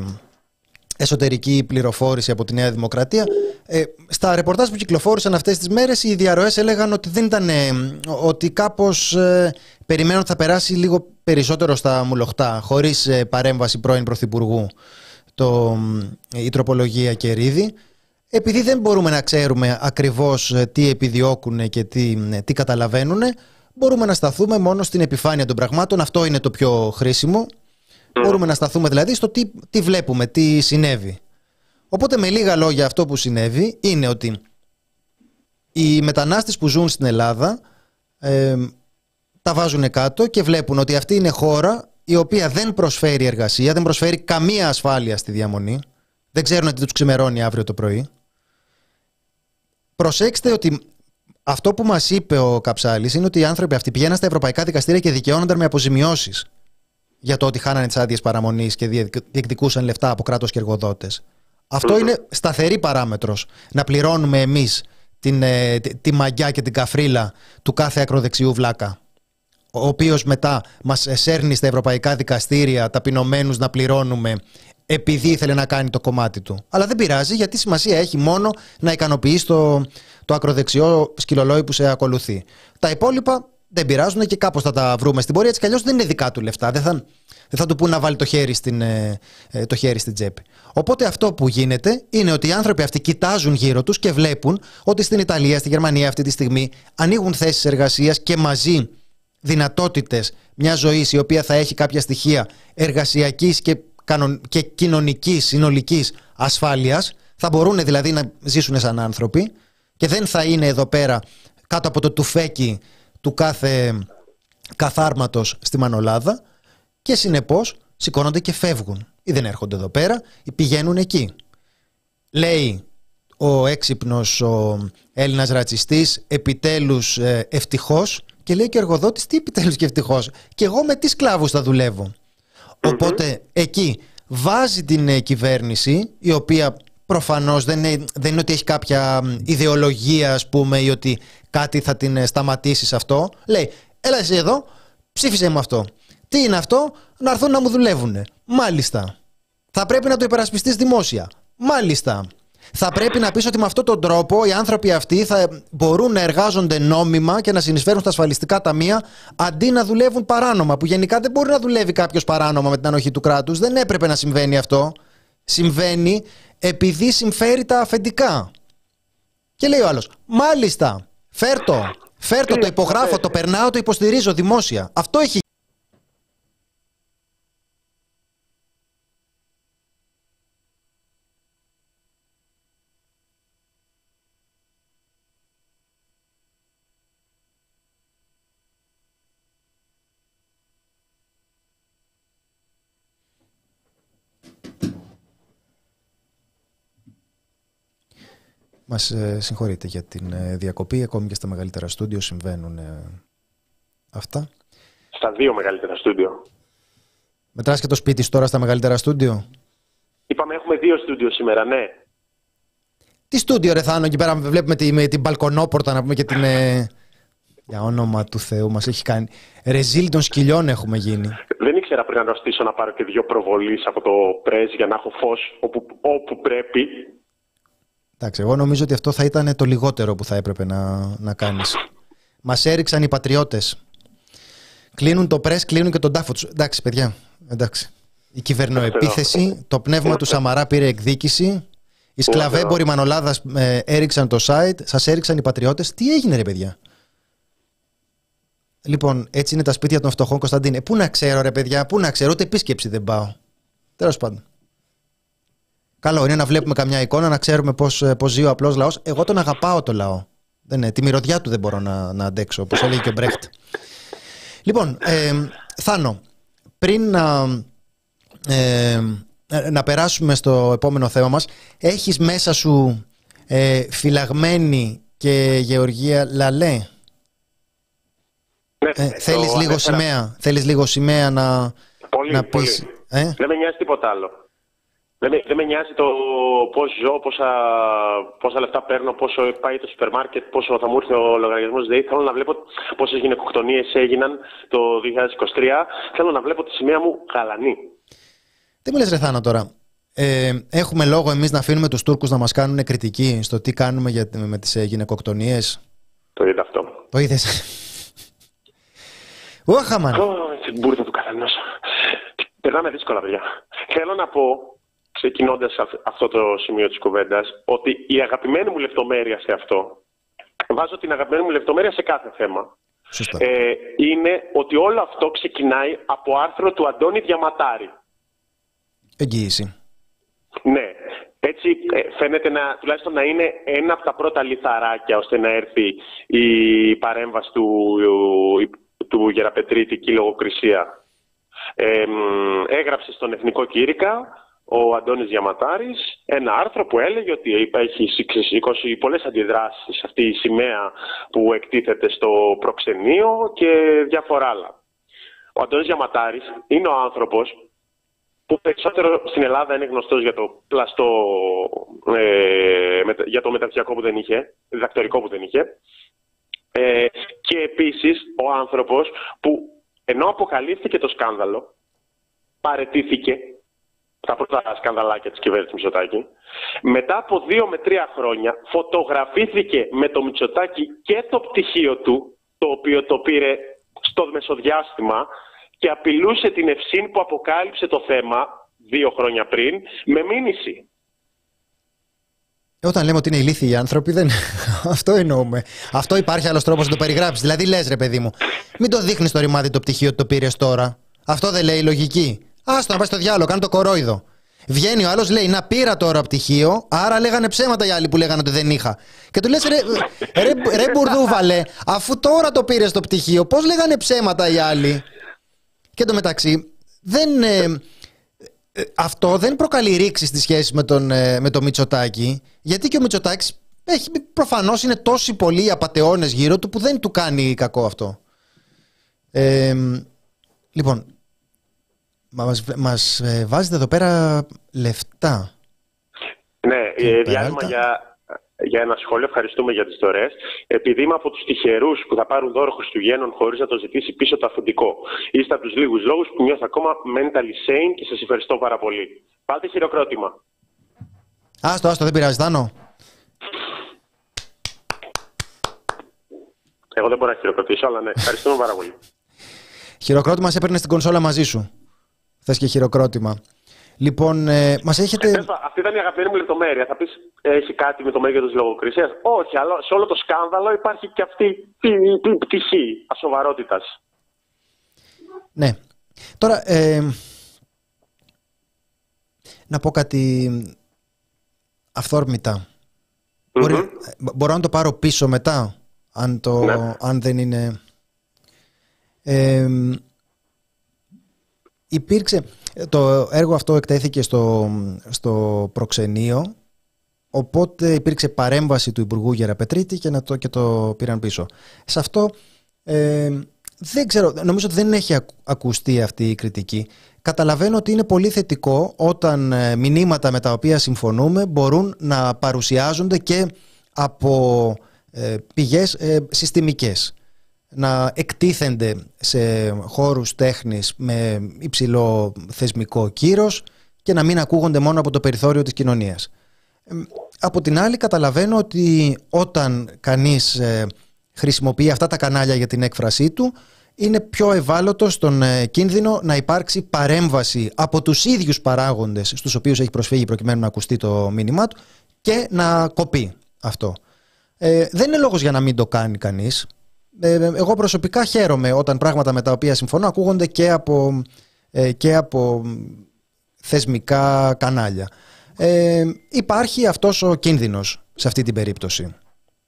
εσωτερική πληροφόρηση από τη Νέα Δημοκρατία. Ε, στα ρεπορτάζ που κυκλοφόρησαν αυτές τις μέρες οι διαρροές έλεγαν ότι δεν ήταν, ότι κάπως ε, περιμένουν ότι θα περάσει λίγο περισσότερο στα μουλοχτά χωρίς ε, παρέμβαση πρώην Πρωθυπουργού το, η τροπολογία Κερίδη. Επειδή δεν μπορούμε να ξέρουμε ακριβώς ε, τι επιδιώκουν και τι, τι καταλαβαίνουν μπορούμε να σταθούμε μόνο στην επιφάνεια των πραγμάτων. Αυτό είναι το πιο χρήσιμο Μπορούμε να σταθούμε δηλαδή στο τι, τι βλέπουμε, τι συνέβη. Οπότε με λίγα λόγια αυτό που συνέβη είναι ότι οι μετανάστες που ζουν στην Ελλάδα ε, τα βάζουν κάτω και βλέπουν ότι αυτή είναι χώρα η οποία δεν προσφέρει εργασία, δεν προσφέρει καμία ασφάλεια στη διαμονή. Δεν ξέρουν τι τους ξημερώνει αύριο το πρωί. Προσέξτε ότι αυτό που μας είπε ο Καψάλης είναι ότι οι άνθρωποι αυτοί πηγαίναν στα ευρωπαϊκά δικαστήρια και δικαιώνονταν με αποζημιώσεις για το ότι χάνανε τις άδειες παραμονής και διεκδικούσαν λεφτά από κράτος και εργοδότες. Αυτό είναι σταθερή παράμετρος. Να πληρώνουμε εμείς ε, τη, τη μαγιά και την καφρίλα του κάθε ακροδεξιού βλάκα. Ο οποίος μετά μας σέρνει στα ευρωπαϊκά δικαστήρια ταπεινωμένους να πληρώνουμε επειδή ήθελε να κάνει το κομμάτι του. Αλλά δεν πειράζει γιατί σημασία έχει μόνο να ικανοποιείς το, το ακροδεξιό σκυλολόι που σε ακολουθεί. Τα υπόλοιπα δεν πειράζουν και κάπως θα τα βρούμε στην πορεία. Έτσι κι αλλιώς δεν είναι δικά του λεφτά. Δεν θα, δεν θα του πούν να βάλει το χέρι, στην, ε, ε, το χέρι στην τσέπη. Οπότε αυτό που γίνεται είναι ότι οι άνθρωποι αυτοί κοιτάζουν γύρω τους και βλέπουν ότι στην Ιταλία, στη Γερμανία αυτή τη στιγμή ανοίγουν θέσεις εργασίας και μαζί δυνατότητες μιας ζωής η οποία θα έχει κάποια στοιχεία εργασιακής και, κανον, και κοινωνικής συνολικής ασφάλειας θα μπορούν δηλαδή να ζήσουν σαν άνθρωποι και δεν θα είναι εδώ πέρα κάτω από το τουφέκι του κάθε καθάρματος στη Μανολάδα και συνεπώς σηκώνονται και φεύγουν ή δεν έρχονται εδώ πέρα ή πηγαίνουν εκεί. Λέει ο έξυπνος ο Έλληνας ρατσιστής επιτέλους ε, ευτυχώς και λέει και ο εργοδότης τι επιτέλους και ευτυχώς και εγώ με τι σκλάβους θα δουλεύω. Οπότε εκεί βάζει την ε, κυβέρνηση η οποία προφανώς δεν είναι, δεν είναι ότι έχει κάποια ιδεολογία ας πούμε ή ότι κάτι θα την ε, σταματήσει σε αυτό. Λέει έλα εσύ εδώ ψήφισε μου αυτό. Τι είναι αυτό; Να έρθουν να μου δουλεύουν. Μάλιστα. Θα πρέπει να το υπερασπιστείς δημόσια. Μάλιστα. Θα πρέπει να πεις ότι με αυτόν τον τρόπο οι άνθρωποι αυτοί θα μπορούν να εργάζονται νόμιμα και να συνεισφέρουν στα ασφαλιστικά ταμεία αντί να δουλεύουν παράνομα. Που γενικά δεν μπορεί να δουλεύει κάποιος παράνομα με την ανοχή του κράτους. Δεν έπρεπε να συμβαίνει αυτό. Συμβαίνει επειδή συμφέρει τα αφεντικά. Και λέει ο άλλος, Μάλιστα, φέρτο, φέρτο, το υπογράφω, το περνάω, το υποστηρίζω δημόσια. Αυτό έχει Μας ε, συγχωρείτε για την ε, διακοπή. Ακόμη και στα μεγαλύτερα στούντιο συμβαίνουν ε, αυτά. Στα δύο μεγαλύτερα στούντιο. Μετράς και το σπίτι σου τώρα στα μεγαλύτερα στούντιο; Είπαμε έχουμε δύο στούντιο σήμερα, ναι. Τι στούντιο ρε Θάνο, εκεί πέρα βλέπουμε τη, με την μπαλκονόπορτα να πούμε και την... Ε... Για όνομα του Θεού μας έχει κάνει. Ρεζίλ των σκυλιών έχουμε γίνει. Δεν ήξερα πριν να ρωτήσω να πάρω και δύο προβολείς από το πρέσ για να έχω φως όπου, όπου πρέπει. Εντάξει, εγώ νομίζω ότι αυτό θα ήταν το λιγότερο που θα έπρεπε να, να κάνεις. Μας έριξαν οι πατριώτες. Κλείνουν το πρέσ, κλείνουν και τον τάφο τους. Εντάξει, παιδιά, εντάξει. Η κυβερνοεπίθεση, το πνεύμα του Σαμαρά πήρε εκδίκηση. Οι σκλαβέμποροι Μανολάδας ε, έριξαν το site, σας έριξαν οι πατριώτες. Τι έγινε, ρε παιδιά; Λοιπόν, έτσι είναι τα σπίτια των φτωχών Κωνσταντίνε. Πού να ξέρω, ρε παιδιά, πού να ξέρω, ούτε επίσκεψη δεν πάω. Τέλος πάντων. Καλό είναι να βλέπουμε καμιά εικόνα, να ξέρουμε πώς πώς ζει ο απλός λαός. Εγώ τον αγαπάω το λαό. Δεν είναι, τη μυρωδιά του δεν μπορώ να, να αντέξω, όπως έλεγε και ο Μπρέχτ. Λοιπόν, ε, Θάνο, πριν να, ε, να περάσουμε στο επόμενο θέμα μας, έχεις μέσα σου ε, φυλαγμένη και Γεωργία Λαλέ; Ναι, ε, θέλεις, λίγο σημαία, θέλεις λίγο σημαία να, πολύ, να πεις. Ε; Δεν με νοιάζει τίποτα άλλο. Δεν με, δεν με νοιάζει το πώς ζω, πόσα, πόσα λεφτά παίρνω, πόσο πάει το σούπερ μάρκετ, πόσο θα μου έρθει ο λογαριασμός ΔΕΗ. Θέλω να βλέπω πόσες γυναικοκτονίες έγιναν το 2023. Θέλω να βλέπω τη σημαία μου καλανή. Τι μου λες, Ρεθάνο τώρα; Ε, έχουμε λόγο εμείς να αφήνουμε τους Τούρκους να μας κάνουν κριτική στο τι κάνουμε για, με τις ε, γυναικοκτονίες; Το είδα αυτό. Το είδες; Ούχαμαν. Την μπουρδα του καθενός. Περνάμε δύσκολα, παιδιά. Θέλω να πω ξεκινώντας αυτό το σημείο της κουβέντας, ότι η αγαπημένη μου λεπτομέρεια σε αυτό, βάζω την αγαπημένη μου λεπτομέρεια σε κάθε θέμα, ε, είναι ότι όλο αυτό ξεκινάει από άρθρο του Αντώνη Διαματάρη. Εγγύηση. Ναι. Έτσι ε, φαίνεται να, τουλάχιστον να είναι ένα από τα πρώτα λιθαράκια ώστε να έρθει η παρέμβαση του, του Γεραπετρίτη και η λογοκρισία. Ε, έγραψε στον Εθνικό Κήρυκα ο Αντώνης Διαματάρης ένα άρθρο που έλεγε ότι έχει σηκώσει πολλές αντιδράσεις αυτή η σημαία που εκτίθεται στο προξενείο και διάφορα άλλα. Ο Αντώνης Διαματάρης είναι ο άνθρωπος που περισσότερο στην Ελλάδα είναι γνωστός για το πλαστό, ε, για το μεταπτυχιακό που δεν είχε, διδακτορικό που δεν είχε. Ε, και επίσης ο άνθρωπος που ενώ αποκαλύφθηκε το σκάνδαλο, παρετήθηκε τα πρώτα σκανδαλάκια της κυβέρνησης Μητσοτάκη. Μετά από δύο με τρία χρόνια φωτογραφήθηκε με το Μητσοτάκη και το πτυχίο του το οποίο το πήρε στο μεσοδιάστημα και απειλούσε την ευσύν που αποκάλυψε το θέμα δύο χρόνια πριν με μήνυση. Όταν λέμε ότι είναι ηλίθιοι οι άνθρωποι, δεν... αυτό εννοούμε. Αυτό υπάρχει άλλος τρόπος να το περιγράψεις. Δηλαδή, λες, ρε παιδί μου, μην το δείχνεις το ρημάδι το πτυχίο ότι το πήρες τώρα. Αυτό δεν λέει η λογική. Άστο να πάει στο διάλογο, κάνει το κορόιδο. Βγαίνει ο άλλος, λέει Να πήρα τώρα πτυχίο, άρα λέγανε ψέματα οι άλλοι που λέγανε ότι δεν είχα. Και του λες, ρε, ρε, ρε μπουρδούβαλε, αφού τώρα το πήρες το πτυχίο, πώς λέγανε ψέματα οι άλλοι; Και το μεταξύ, δεν, ε, ε, αυτό δεν προκαλεί ρήξη στη σχέση με τον, ε, με τον Μητσοτάκη, γιατί και ο Μητσοτάκης έχει, προφανώς είναι τόσοι πολλοί απαταιώνες γύρω του που δεν του κάνει κακό αυτό. Ε, λοιπόν, μας, μας ε, βάζετε εδώ πέρα λεφτά. Ναι, ε, διάλειμμα για, για ένα σχόλιο. Ευχαριστούμε για τις δωρές. Επειδή είμαι από τους τυχερούς που θα πάρουν δώρο Χριστουγέννων χωρίς να το ζητήσει πίσω το αφεντικό. Είστε από τους λίγους λόγους που νιώθω ακόμα mentally sane και σας ευχαριστώ πάρα πολύ. Πάτε χειροκρότημα. Άστο, άστο, δεν πειράζει, Δάνο. Εγώ δεν μπορώ να χειροκροτήσω, αλλά ναι, ευχαριστούμε πάρα πολύ. Χειροκρότημα σε έπαιρνε στην κονσόλα μαζί σου. Θες και χειροκρότημα. Λοιπόν, ε, μας έχετε. Ε, αυτή ήταν η αγαπημένη μου λεπτομέρεια. Θα πεις, έχει κάτι με το μέγεθος της λογοκρισίας. Όχι, αλλά σε όλο το σκάνδαλο υπάρχει και αυτή η πτυχή ασοβαρότητας. Ναι. Τώρα, ε, να πω κάτι αυθόρμητα. μπορώ να το πάρω πίσω μετά, αν, το, ναι. αν δεν είναι... Ε, υπήρξε, το έργο αυτό εκτέθηκε στο, στο προξενείο, οπότε υπήρξε παρέμβαση του Υπουργού Γεραπετρίτη και, να το, και το πήραν πίσω. Σε αυτό ε, δεν ξέρω, νομίζω ότι δεν έχει ακουστεί αυτή η κριτική. Καταλαβαίνω ότι είναι πολύ θετικό όταν ε, μηνύματα με τα οποία συμφωνούμε μπορούν να παρουσιάζονται και από ε, πηγές ε, συστημικές να εκτίθενται σε χώρους τέχνης με υψηλό θεσμικό κύρος και να μην ακούγονται μόνο από το περιθώριο της κοινωνίας. Από την άλλη καταλαβαίνω ότι όταν κανείς ε, χρησιμοποιεί αυτά τα κανάλια για την έκφρασή του είναι πιο ευάλωτο στον ε, κίνδυνο να υπάρξει παρέμβαση από τους ίδιους παράγοντες στους οποίους έχει προσφύγει προκειμένου να ακουστεί το μήνυμά του και να κοπεί αυτό. Ε, δεν είναι λόγος για να μην το κάνει κανείς. Ε, εγώ προσωπικά χαίρομαι όταν πράγματα με τα οποία συμφωνώ ακούγονται και από, ε, και από θεσμικά κανάλια. Ε, υπάρχει αυτός ο κίνδυνος σε αυτή την περίπτωση.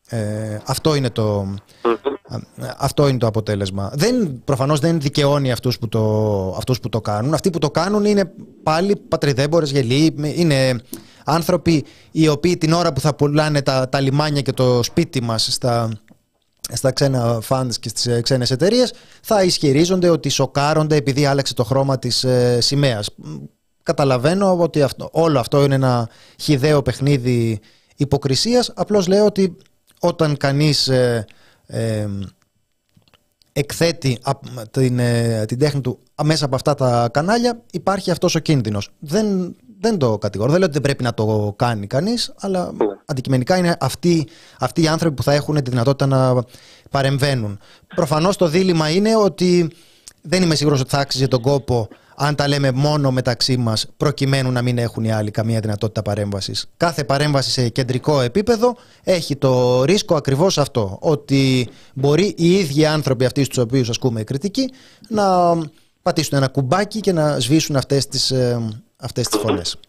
Ε, αυτό, είναι το, αυτό είναι το αποτέλεσμα. Δεν, προφανώς δεν δικαιώνει αυτούς που, το, αυτούς που το κάνουν. Αυτοί που το κάνουν είναι πάλι πατριδέμπορες γελοί. Είναι άνθρωποι οι οποίοι την ώρα που θα πουλάνε τα, τα λιμάνια και το σπίτι μας στα, στα ξένα funds και στις ε, ξένες εταιρείες, θα ισχυρίζονται ότι σοκάρονται επειδή άλλαξε το χρώμα της ε, σημαίας. Καταλαβαίνω ότι αυτό, όλο αυτό είναι ένα χιδαίο παιχνίδι υποκρισίας. Απλώς λέω ότι όταν κανείς ε, ε, εκθέτει την, ε, την τέχνη του μέσα από αυτά τα κανάλια υπάρχει αυτός ο κίνδυνος. Δεν, δεν το κατηγορώ. Δεν λέω ότι δεν πρέπει να το κάνει κανείς, αλλά ναι. αντικειμενικά είναι αυτοί, αυτοί οι άνθρωποι που θα έχουν τη δυνατότητα να παρεμβαίνουν. Προφανώς το δίλημα είναι ότι δεν είμαι σίγουρος ότι θα άξιζε τον κόπο αν τα λέμε μόνο μεταξύ μας, προκειμένου να μην έχουν οι άλλοι καμία δυνατότητα παρέμβασης. Κάθε παρέμβαση σε κεντρικό επίπεδο έχει το ρίσκο ακριβώς αυτό. Ότι μπορεί οι ίδιοι άνθρωποι αυτοί στους οποίους ασκούμε κριτική να πατήσουν ένα κουμπάκι και να σβήσουν αυτές τις ε, αυτές τις φωνές.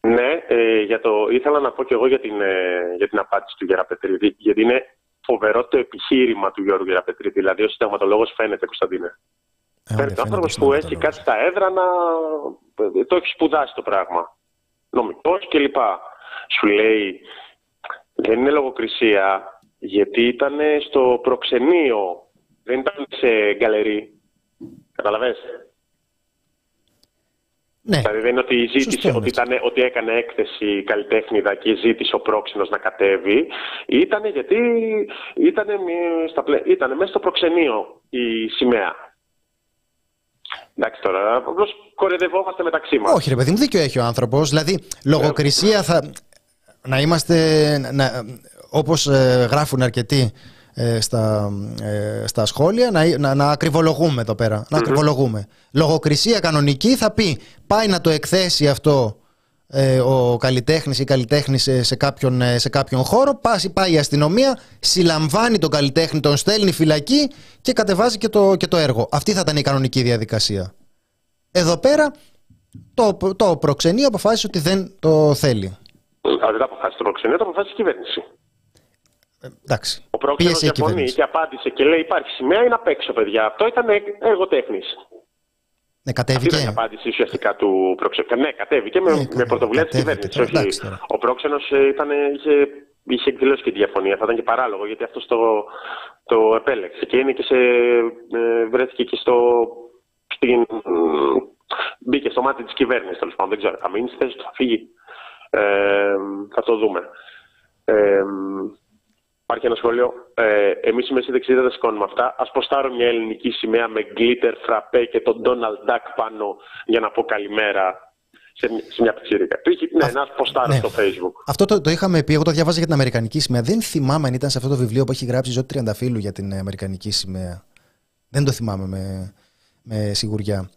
Ναι, ε, για το, ήθελα να πω και εγώ για την, ε, για την απάντηση του Γεραπετρίδη, γιατί είναι φοβερό το επιχείρημα του Γιώργου Γεραπετρίδη. Δηλαδή, ο συνταγματολόγος φαίνεται, Κωνσταντίνε. Φαίνεται άνθρωπος που έχει κάτι στα έδρανα, το έχει σπουδάσει το πράγμα. Νομικός κλπ. Σου λέει, δεν είναι λογοκρισία, γιατί ήταν στο προξενείο, δεν ήταν σε γκαλερί. Καταλαβες; Ναι. Δηλαδή δεν είναι ότι, ζήτησε, ότι, ήταν, ότι έκανε έκθεση καλλιτέχνηδα και ζήτησε ο πρόξενος να κατέβει. Ήταν γιατί ήταν, ήταν μέσα στο προξενείο η σημαία. Εντάξει τώρα, απλώς κορεδευόμαστε μεταξύ μας. Όχι, ρε παιδί μου, δίκιο έχει ο άνθρωπος. Δηλαδή, λογοκρισία θα. Να είμαστε. Να... Όπως ε, γράφουν αρκετοί, ε, στα, ε, στα σχόλια να, να, να ακριβολογούμε εδώ πέρα. Να ακριβολογούμε. Λογοκρισία κανονική θα πει πάει να το εκθέσει αυτό ε, ο καλλιτέχνης ή καλλιτέχνης σε, κάποιον, ε, σε κάποιον χώρο. Πάει, πάει η αστυνομία, συλλαμβάνει τον καλλιτέχνη, τον στέλνει φυλακή και κατεβάζει και το, και το έργο. Αυτή θα ήταν η κανονική διαδικασία. Εδώ πέρα το, το προξενείο αποφάσισε ότι δεν το θέλει. Αλλά δεν το αποφάσισε το προξενείο, το αποφάσισε η κυβέρνηση. Ε, εντάξει. Ο πρόξενος διαφωνεί και απάντησε και λέει: Υπάρχει σημαία, είναι απ' έξω, παιδιά. Αυτό ήταν έργο τέχνης. Ναι, κατέβηκε. Αυτή ήταν η απάντηση ουσιαστικά του πρόξενου. Ναι, κατέβηκε με, ναι, με πρωτοβουλία της κυβέρνησης. Ο πρόξενος ε, είχε, είχε εκδηλώσει και τη διαφωνία. Θα ήταν και παράλογο γιατί αυτό το, το επέλεξε. Και είναι και σε, ε, βρέθηκε και στο. Στην, μπήκε στο μάτι της κυβέρνησης τέλος πάντων. Δεν ξέρω. Θα μείνει στη θέση του, θα φύγει. Ε, θα το δούμε. Ε, Υπάρχει ένα σχόλιο. Ε, Εμείς οι μεσοί δεν σηκώνουμε αυτά. Α προστάρω μια ελληνική σημαία με glitter, φραπέ και τον Donald Duck πάνω για να πω καλημέρα σε, σε μια πιτσίρικα. Το είχε, ναι, ένα ποστάρω ναι. στο Facebook. Αυτό το, το είχαμε πει. Εγώ το διαβάζα για την Αμερικανική σημαία. Δεν θυμάμαι αν ήταν σε αυτό το βιβλίο που έχει γράψει η Ζώτη Τριανταφύλου για την Αμερικανική σημαία. Δεν το θυμάμαι με, με σιγουριά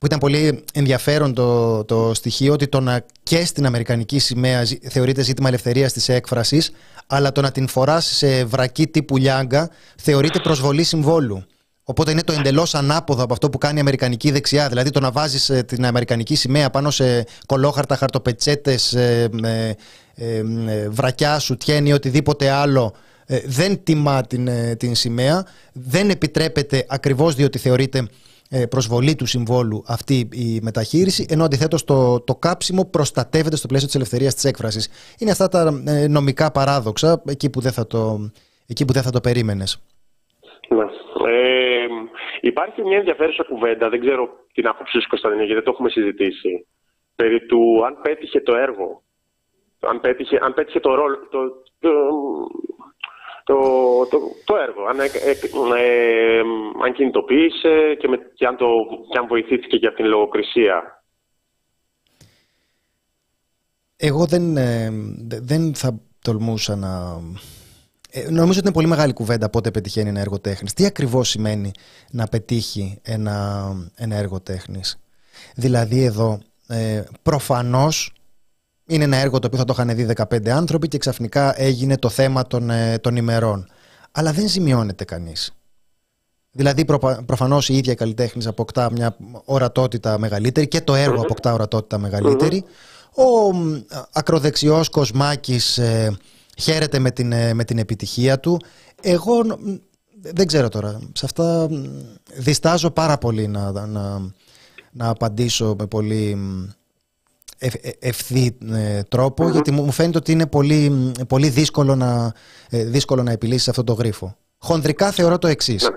που ήταν πολύ ενδιαφέρον το, το στοιχείο ότι το να και στην Αμερικανική σημαία θεωρείται ζήτημα ελευθερίας της έκφρασης, αλλά το να την φοράς σε βρακή τύπου λιάγκα θεωρείται προσβολή συμβόλου. Οπότε είναι το εντελώς ανάποδο από αυτό που κάνει η Αμερικανική δεξιά. Δηλαδή το να βάζεις ε, την Αμερικανική σημαία πάνω σε κολόχαρτα, χαρτοπετσέτες, ε, ε, ε, βρακιά σου, τιένει ή οτιδήποτε άλλο. δεν τιμά την, την σημαία. Δεν επιτρέπεται ακριβώς διότι θεωρείται ε, προσβολή του συμβόλου αυτή η μεταχείριση, ενώ αντιθέτως το, το κάψιμο προστατεύεται στο πλαίσιο της ελευθερίας της έκφρασης. Είναι αυτά τα ε, νομικά παράδοξα εκεί που δεν θα το, εκεί που δεν θα το περίμενες. Ναι. Ε, υπάρχει μια ενδιαφέρουσα κουβέντα, δεν ξέρω την άποψή σου Κωνσταντινή, γιατί δεν το έχουμε συζητήσει, περί του αν πέτυχε το έργο, αν πέτυχε, αν πέτυχε το ρόλο, το, το, το, το, το έργο. Αν, ε, ε, αν κινητοποίησε και, με, και, αν το, και αν βοηθήθηκε για την λογοκρισία. Εγώ δεν, ε, δεν θα τολμούσα να... Ε, νομίζω ότι είναι πολύ μεγάλη κουβέντα πότε πετυχαίνει ένα έργο τέχνης. Τι ακριβώς σημαίνει να πετύχει ένα, ένα έργο τέχνης. Δηλαδή εδώ ε, προφανώς είναι ένα έργο το οποίο θα το είχαν δει 15 άνθρωποι και ξαφνικά έγινε το θέμα των, ε, των ημερών. Αλλά δεν ζημιώνεται κανείς. Δηλαδή, προ, προφανώς η ίδια καλλιτέχνης αποκτά μια ορατότητα μεγαλύτερη και το έργο αποκτά ορατότητα μεγαλύτερη. Ο ακροδεξιός Κοσμάκης ε, χαίρεται με την, ε, με την επιτυχία του. Εγώ δεν ξέρω τώρα. Σε αυτά διστάζω πάρα πολύ να, να, να απαντήσω με πολύ ε, ευθύ ε, τρόπο, γιατί μου φαίνεται ότι είναι πολύ, πολύ δύσκολο, να, ε, δύσκολο να επιλύσεις αυτό το γρίφο. Χονδρικά θεωρώ το εξής.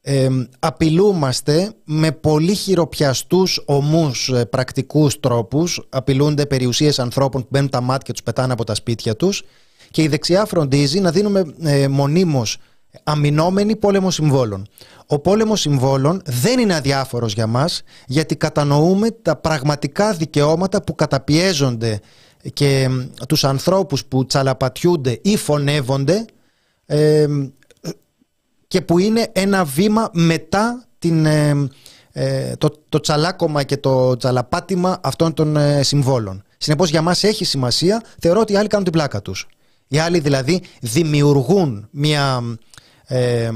Ε, απειλούμαστε με πολύ χειροπιαστούς ομούς πρακτικούς τρόπους απειλούνται περιουσίες ανθρώπων που μπαίνουν τα μάτια και τους πετάνε από τα σπίτια τους και η δεξιά φροντίζει να δίνουμε ε, μονίμως αμυνόμενοι πόλεμο συμβόλων. Ο πόλεμος συμβόλων δεν είναι αδιάφορος για μας γιατί κατανοούμε τα πραγματικά δικαιώματα που καταπιέζονται και τους ανθρώπους που τσαλαπατιούνται ή φωνεύονται και που είναι ένα βήμα μετά την, ε, το, το τσαλάκωμα και το τσαλαπάτημα αυτών των ε, συμβόλων. Συνεπώς για μας έχει σημασία, θεωρώ ότι οι άλλοι κάνουν την πλάκα τους. Οι άλλοι δηλαδή δημιουργούν μια ε,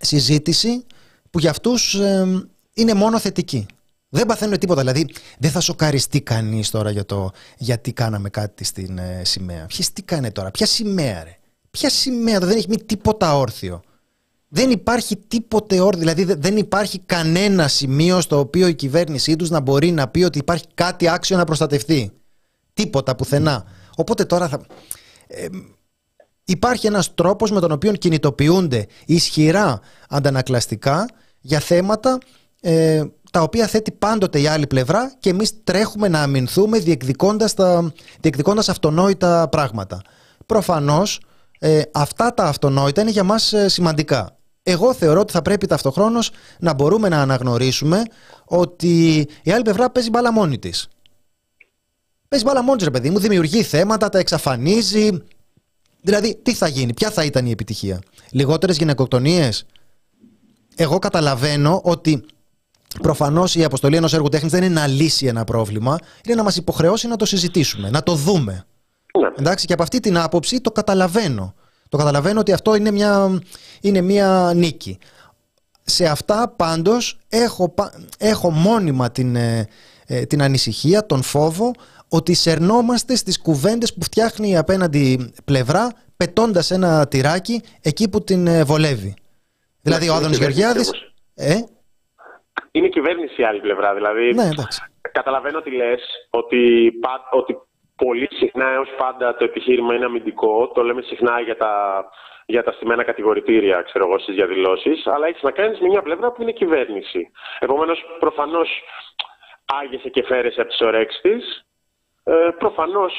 συζήτηση που για αυτούς ε, είναι μόνο θετική. Δεν παθαίνουν τίποτα. Δηλαδή, δεν θα σοκαριστεί κανείς τώρα για το γιατί κάναμε κάτι στην ε, σημαία. Ποιες τι κάνει τώρα, ποια σημαία, ρε; Ποια σημαία, δεν έχει μείνει τίποτα όρθιο; Δεν υπάρχει τίποτε όρθιο. Δηλαδή, δεν υπάρχει κανένα σημείο στο οποίο η κυβέρνησή τους να μπορεί να πει ότι υπάρχει κάτι άξιο να προστατευτεί. Τίποτα πουθενά. Οπότε τώρα θα. Ε, υπάρχει ένας τρόπος με τον οποίο κινητοποιούνται ισχυρά αντανακλαστικά για θέματα ε, τα οποία θέτει πάντοτε η άλλη πλευρά και εμείς τρέχουμε να αμυνθούμε διεκδικώντας, τα, διεκδικώντας αυτονόητα πράγματα. Προφανώς ε, αυτά τα αυτονόητα είναι για μας ε, σημαντικά. Εγώ θεωρώ ότι θα πρέπει ταυτοχρόνως να μπορούμε να αναγνωρίσουμε ότι η άλλη πλευρά παίζει μπάλα μόνη της. Παίζει μπάλα μόνη της ρε παιδί μου, δημιουργεί θέματα, τα εξαφανίζει, Δηλαδή, τι θα γίνει, ποια θα ήταν η επιτυχία; Λιγότερες γυναικοκτονίες; Εγώ καταλαβαίνω ότι προφανώς η αποστολή ενός έργου τέχνης δεν είναι να λύσει ένα πρόβλημα, είναι να μας υποχρεώσει να το συζητήσουμε, να το δούμε. Ναι. Εντάξει, και από αυτή την άποψη το καταλαβαίνω. Το καταλαβαίνω ότι αυτό είναι μια, είναι μια νίκη. Σε αυτά πάντως έχω, πα- έχω μόνιμα την, ε, ε, την ανησυχία, τον φόβο ότι σερνόμαστε στις κουβέντες που φτιάχνει η απέναντι πλευρά πετώντας ένα τυράκι εκεί που την ε, βολεύει. Δηλαδή ο είναι Άδωνης κυβέρνηση Γεωργιάδης... όμως. Ε, Είναι η κυβέρνηση η άλλη πλευρά. Δηλαδή, ναι, εντάξει. καταλαβαίνω τι λες, ότι, πα- ότι πολύ συχνά έως πάντα το επιχείρημα είναι αμυντικό. Το λέμε συχνά για τα, για τα στημένα κατηγορητήρια, ξέρω εγώ, στις διαδηλώσεις. Αλλά έχεις να κάνεις με μια πλευρά που είναι κυβέρνηση. Επομένως, προφανώς άγεσαι και φέρεσαι από τις ωρέξεις της. Ε, προφανώς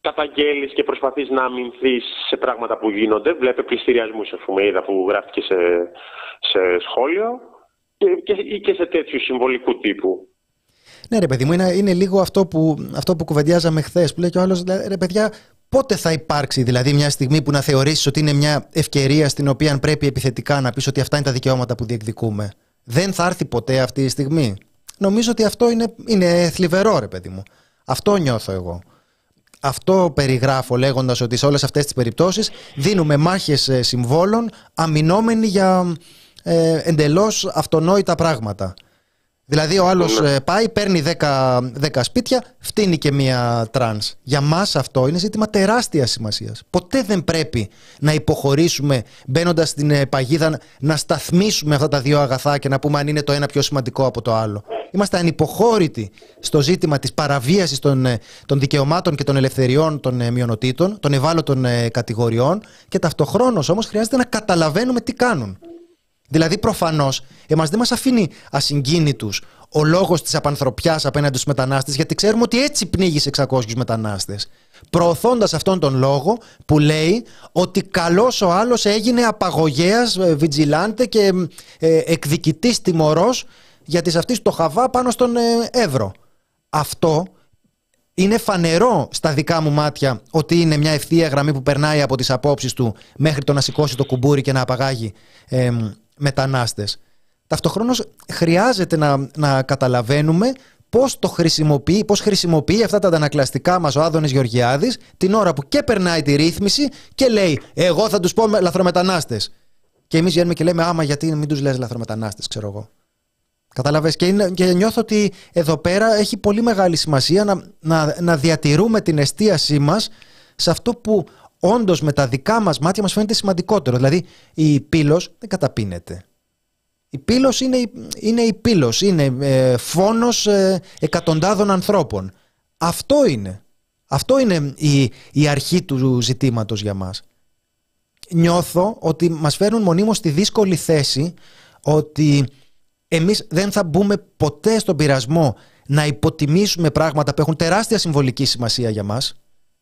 καταγγέλεις και προσπαθείς να αμυνθείς σε πράγματα που γίνονται. Βλέπε πληστηριασμούς, ας πούμε, είδα που γράφτηκε σε, σε σχόλιο και, και, ή και σε τέτοιου συμβολικού τύπου. Ναι, ρε παιδί μου, είναι, είναι λίγο αυτό που, αυτό που κουβεντιάζαμε χθες. Που λέει και ο άλλος, ρε παιδιά, πότε θα υπάρξει δηλαδή μια στιγμή που να θεωρήσεις ότι είναι μια ευκαιρία στην οποία πρέπει επιθετικά να πεις ότι αυτά είναι τα δικαιώματα που διεκδικούμε; Δεν θα έρθει ποτέ αυτή η στιγμή; Νομίζω ότι αυτό είναι, είναι θλιβερό, ρε παιδί μου. Αυτό νιώθω εγώ. Αυτό περιγράφω λέγοντας ότι σε όλες αυτές τις περιπτώσεις δίνουμε μάχες συμβόλων αμυνόμενοι για ε, εντελώς αυτονόητα πράγματα. Δηλαδή ο άλλος Ναι. ε, πάει, παίρνει 10, 10 σπίτια, φτύνει και μία τρανς. Για μας αυτό είναι ζήτημα τεράστιας σημασίας. Ποτέ δεν πρέπει να υποχωρήσουμε μπαίνοντας στην ε, παγίδα να σταθμίσουμε αυτά τα δύο αγαθά και να πούμε αν είναι το ένα πιο σημαντικό από το άλλο. Είμαστε ανυποχώρητοι στο ζήτημα της παραβίασης των, ε, των δικαιωμάτων και των ελευθεριών των ε, μειονοτήτων, των ευάλωτων ε, κατηγοριών και ταυτοχρόνως όμως χρειάζεται να καταλαβαίνουμε τι κάνουν. Δηλαδή, προφανώς, εμάς δεν μας αφήνει ασυγκίνητους ο λόγος της απανθρωπιάς απέναντι στους μετανάστες, γιατί ξέρουμε ότι έτσι πνίγεις 600 μετανάστες. Προωθώντας αυτόν τον λόγο που λέει ότι καλός ο άλλος έγινε απαγωγέας, βιτζιλάντε και ε, εκδικητής τιμωρός για τη αυτή το χαβά πάνω στον ε, Εύρο. Αυτό είναι φανερό στα δικά μου μάτια ότι είναι μια ευθεία γραμμή που περνάει από τις απόψεις του μέχρι το να σηκώσει το κουμπούρι και να απαγάγει ε, μετανάστες. Ταυτοχρόνως χρειάζεται να, να καταλαβαίνουμε πώς το χρησιμοποιεί, πώς χρησιμοποιεί αυτά τα αντανακλαστικά μας ο Άδωνης Γεωργιάδης την ώρα που και περνάει τη ρύθμιση και λέει εγώ θα τους πω με- λαθρομετανάστες. Και εμείς βγαίνουμε και λέμε άμα γιατί μην τους λες λαθρομετανάστες ξέρω εγώ. Κατάλαβες και, είναι, και νιώθω ότι εδώ πέρα έχει πολύ μεγάλη σημασία να, να, να διατηρούμε την εστίασή μας σε αυτό που όντως με τα δικά μας μάτια μας φαίνεται σημαντικότερο. Δηλαδή η πύλος δεν καταπίνεται. Η πύλος είναι, η- είναι η πύλος, είναι ε, φόνος ε, εκατοντάδων ανθρώπων. Αυτό είναι. Αυτό είναι η, η αρχή του ζητήματος για μας. Νιώθω ότι μας φέρνουν μονίμως στη δύσκολη θέση ότι εμείς δεν θα μπούμε ποτέ στον πειρασμό να υποτιμήσουμε πράγματα που έχουν τεράστια συμβολική σημασία για μας.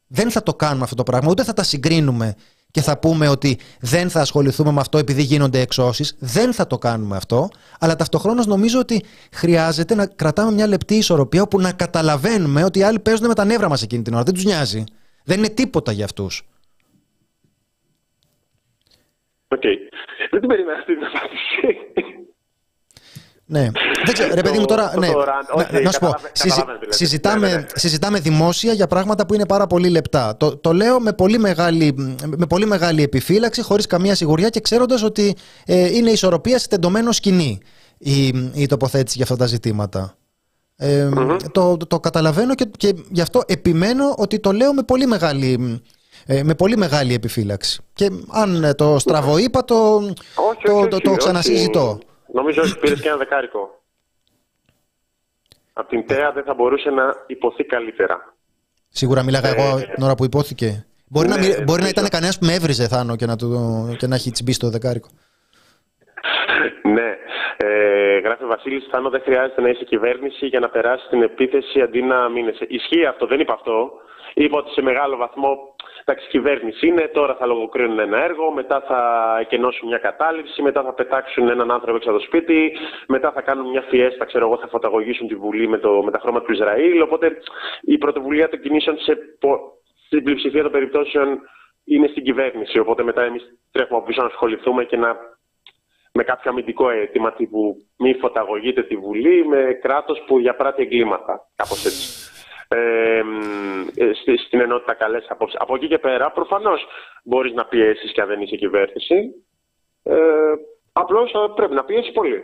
Δεν θα το κάνουμε αυτό το πράγμα, ούτε θα τα συγκρίνουμε και θα πούμε ότι δεν θα ασχοληθούμε με αυτό επειδή γίνονται εξώσεις. Δεν θα το κάνουμε αυτό, αλλά ταυτοχρόνως νομίζω ότι χρειάζεται να κρατάμε μια λεπτή ισορροπία όπου να καταλαβαίνουμε ότι οι άλλοι παίζουν με τα νεύρα μας εκείνη την ώρα. Δεν τους νοιάζει. Δεν είναι τίποτα για αυτούς. Οκ. Δεν την περίμενα αυτή την απάντηση. Ναι. Δεν ξέρω, ρε παιδί μου τώρα. Το- Ναι. το rant, Να, όχι, να σου πω. καταλαβα- συζη- καταλαβαίνω τι λέτε. συζητάμε, Ναι, ναι, ναι. συζητάμε δημόσια για πράγματα που είναι πάρα πολύ λεπτά. Το, το λέω με πολύ μεγάλη, με πολύ μεγάλη επιφύλαξη, χωρίς καμία σιγουριά και ξέροντας ότι ε, είναι ισορροπία σε τεντωμένο σκοινί η, η τοποθέτηση για αυτά τα ζητήματα. Ε, το, το, το καταλαβαίνω και, και γι' αυτό επιμένω ότι το λέω με πολύ μεγάλη, ε, με πολύ μεγάλη επιφύλαξη. Και αν ε, το στραβό είπα, το, Όχι, το, όχι, το, όχι, το όχι. Ξανασυζητώ. Νομίζω ότι πήρες και ένα δεκάρικο. Από την ΤΕΑ δεν θα μπορούσε να υποθεί καλύτερα. Σίγουρα μίλαγα εγώ την ώρα που υπόθηκε. Μπορεί, να, ναι, μι- μπορεί να νομίζω. ήταν κανένας που με έβριζε Θάνο και να, του, και να έχει τσιμπήσει το δεκάρικο. Ναι. Ε, γράφει ο Βασίλης Θάνο, δεν χρειάζεται να είσαι κυβέρνηση για να περάσει την επίθεση αντί να μείνεσαι. Ισχύει αυτό, δεν είπα αυτό. Είπα ότι σε μεγάλο βαθμό εντάξει, κυβέρνηση είναι, τώρα θα λογοκρίνουν ένα έργο, μετά θα εκενώσουν μια κατάληψη, μετά θα πετάξουν έναν άνθρωπο έξω από το σπίτι, μετά θα κάνουν μια φιέστα, ξέρω εγώ, θα φωταγωγήσουν τη Βουλή με, το, με τα χρώματα του Ισραήλ. Οπότε η πρωτοβουλία των κινήσεων σε, πο- στην πλειοψηφία των περιπτώσεων είναι στην κυβέρνηση. Οπότε μετά εμείς τρέχουμε από πίσω να ασχοληθούμε και να με κάποιο αμυντικό αίτημα τύπου μη φωταγωγείτε τη Βουλή με κράτος που διαπράττει εγκλήματα. Κάπως έτσι. Ε, στην ενότητα καλές απόψει. Από εκεί και πέρα, προφανώς μπορείς να πιέσεις και αν δεν είσαι κυβέρνηση. Ε, Απλώς πρέπει να πιέσεις πολύ.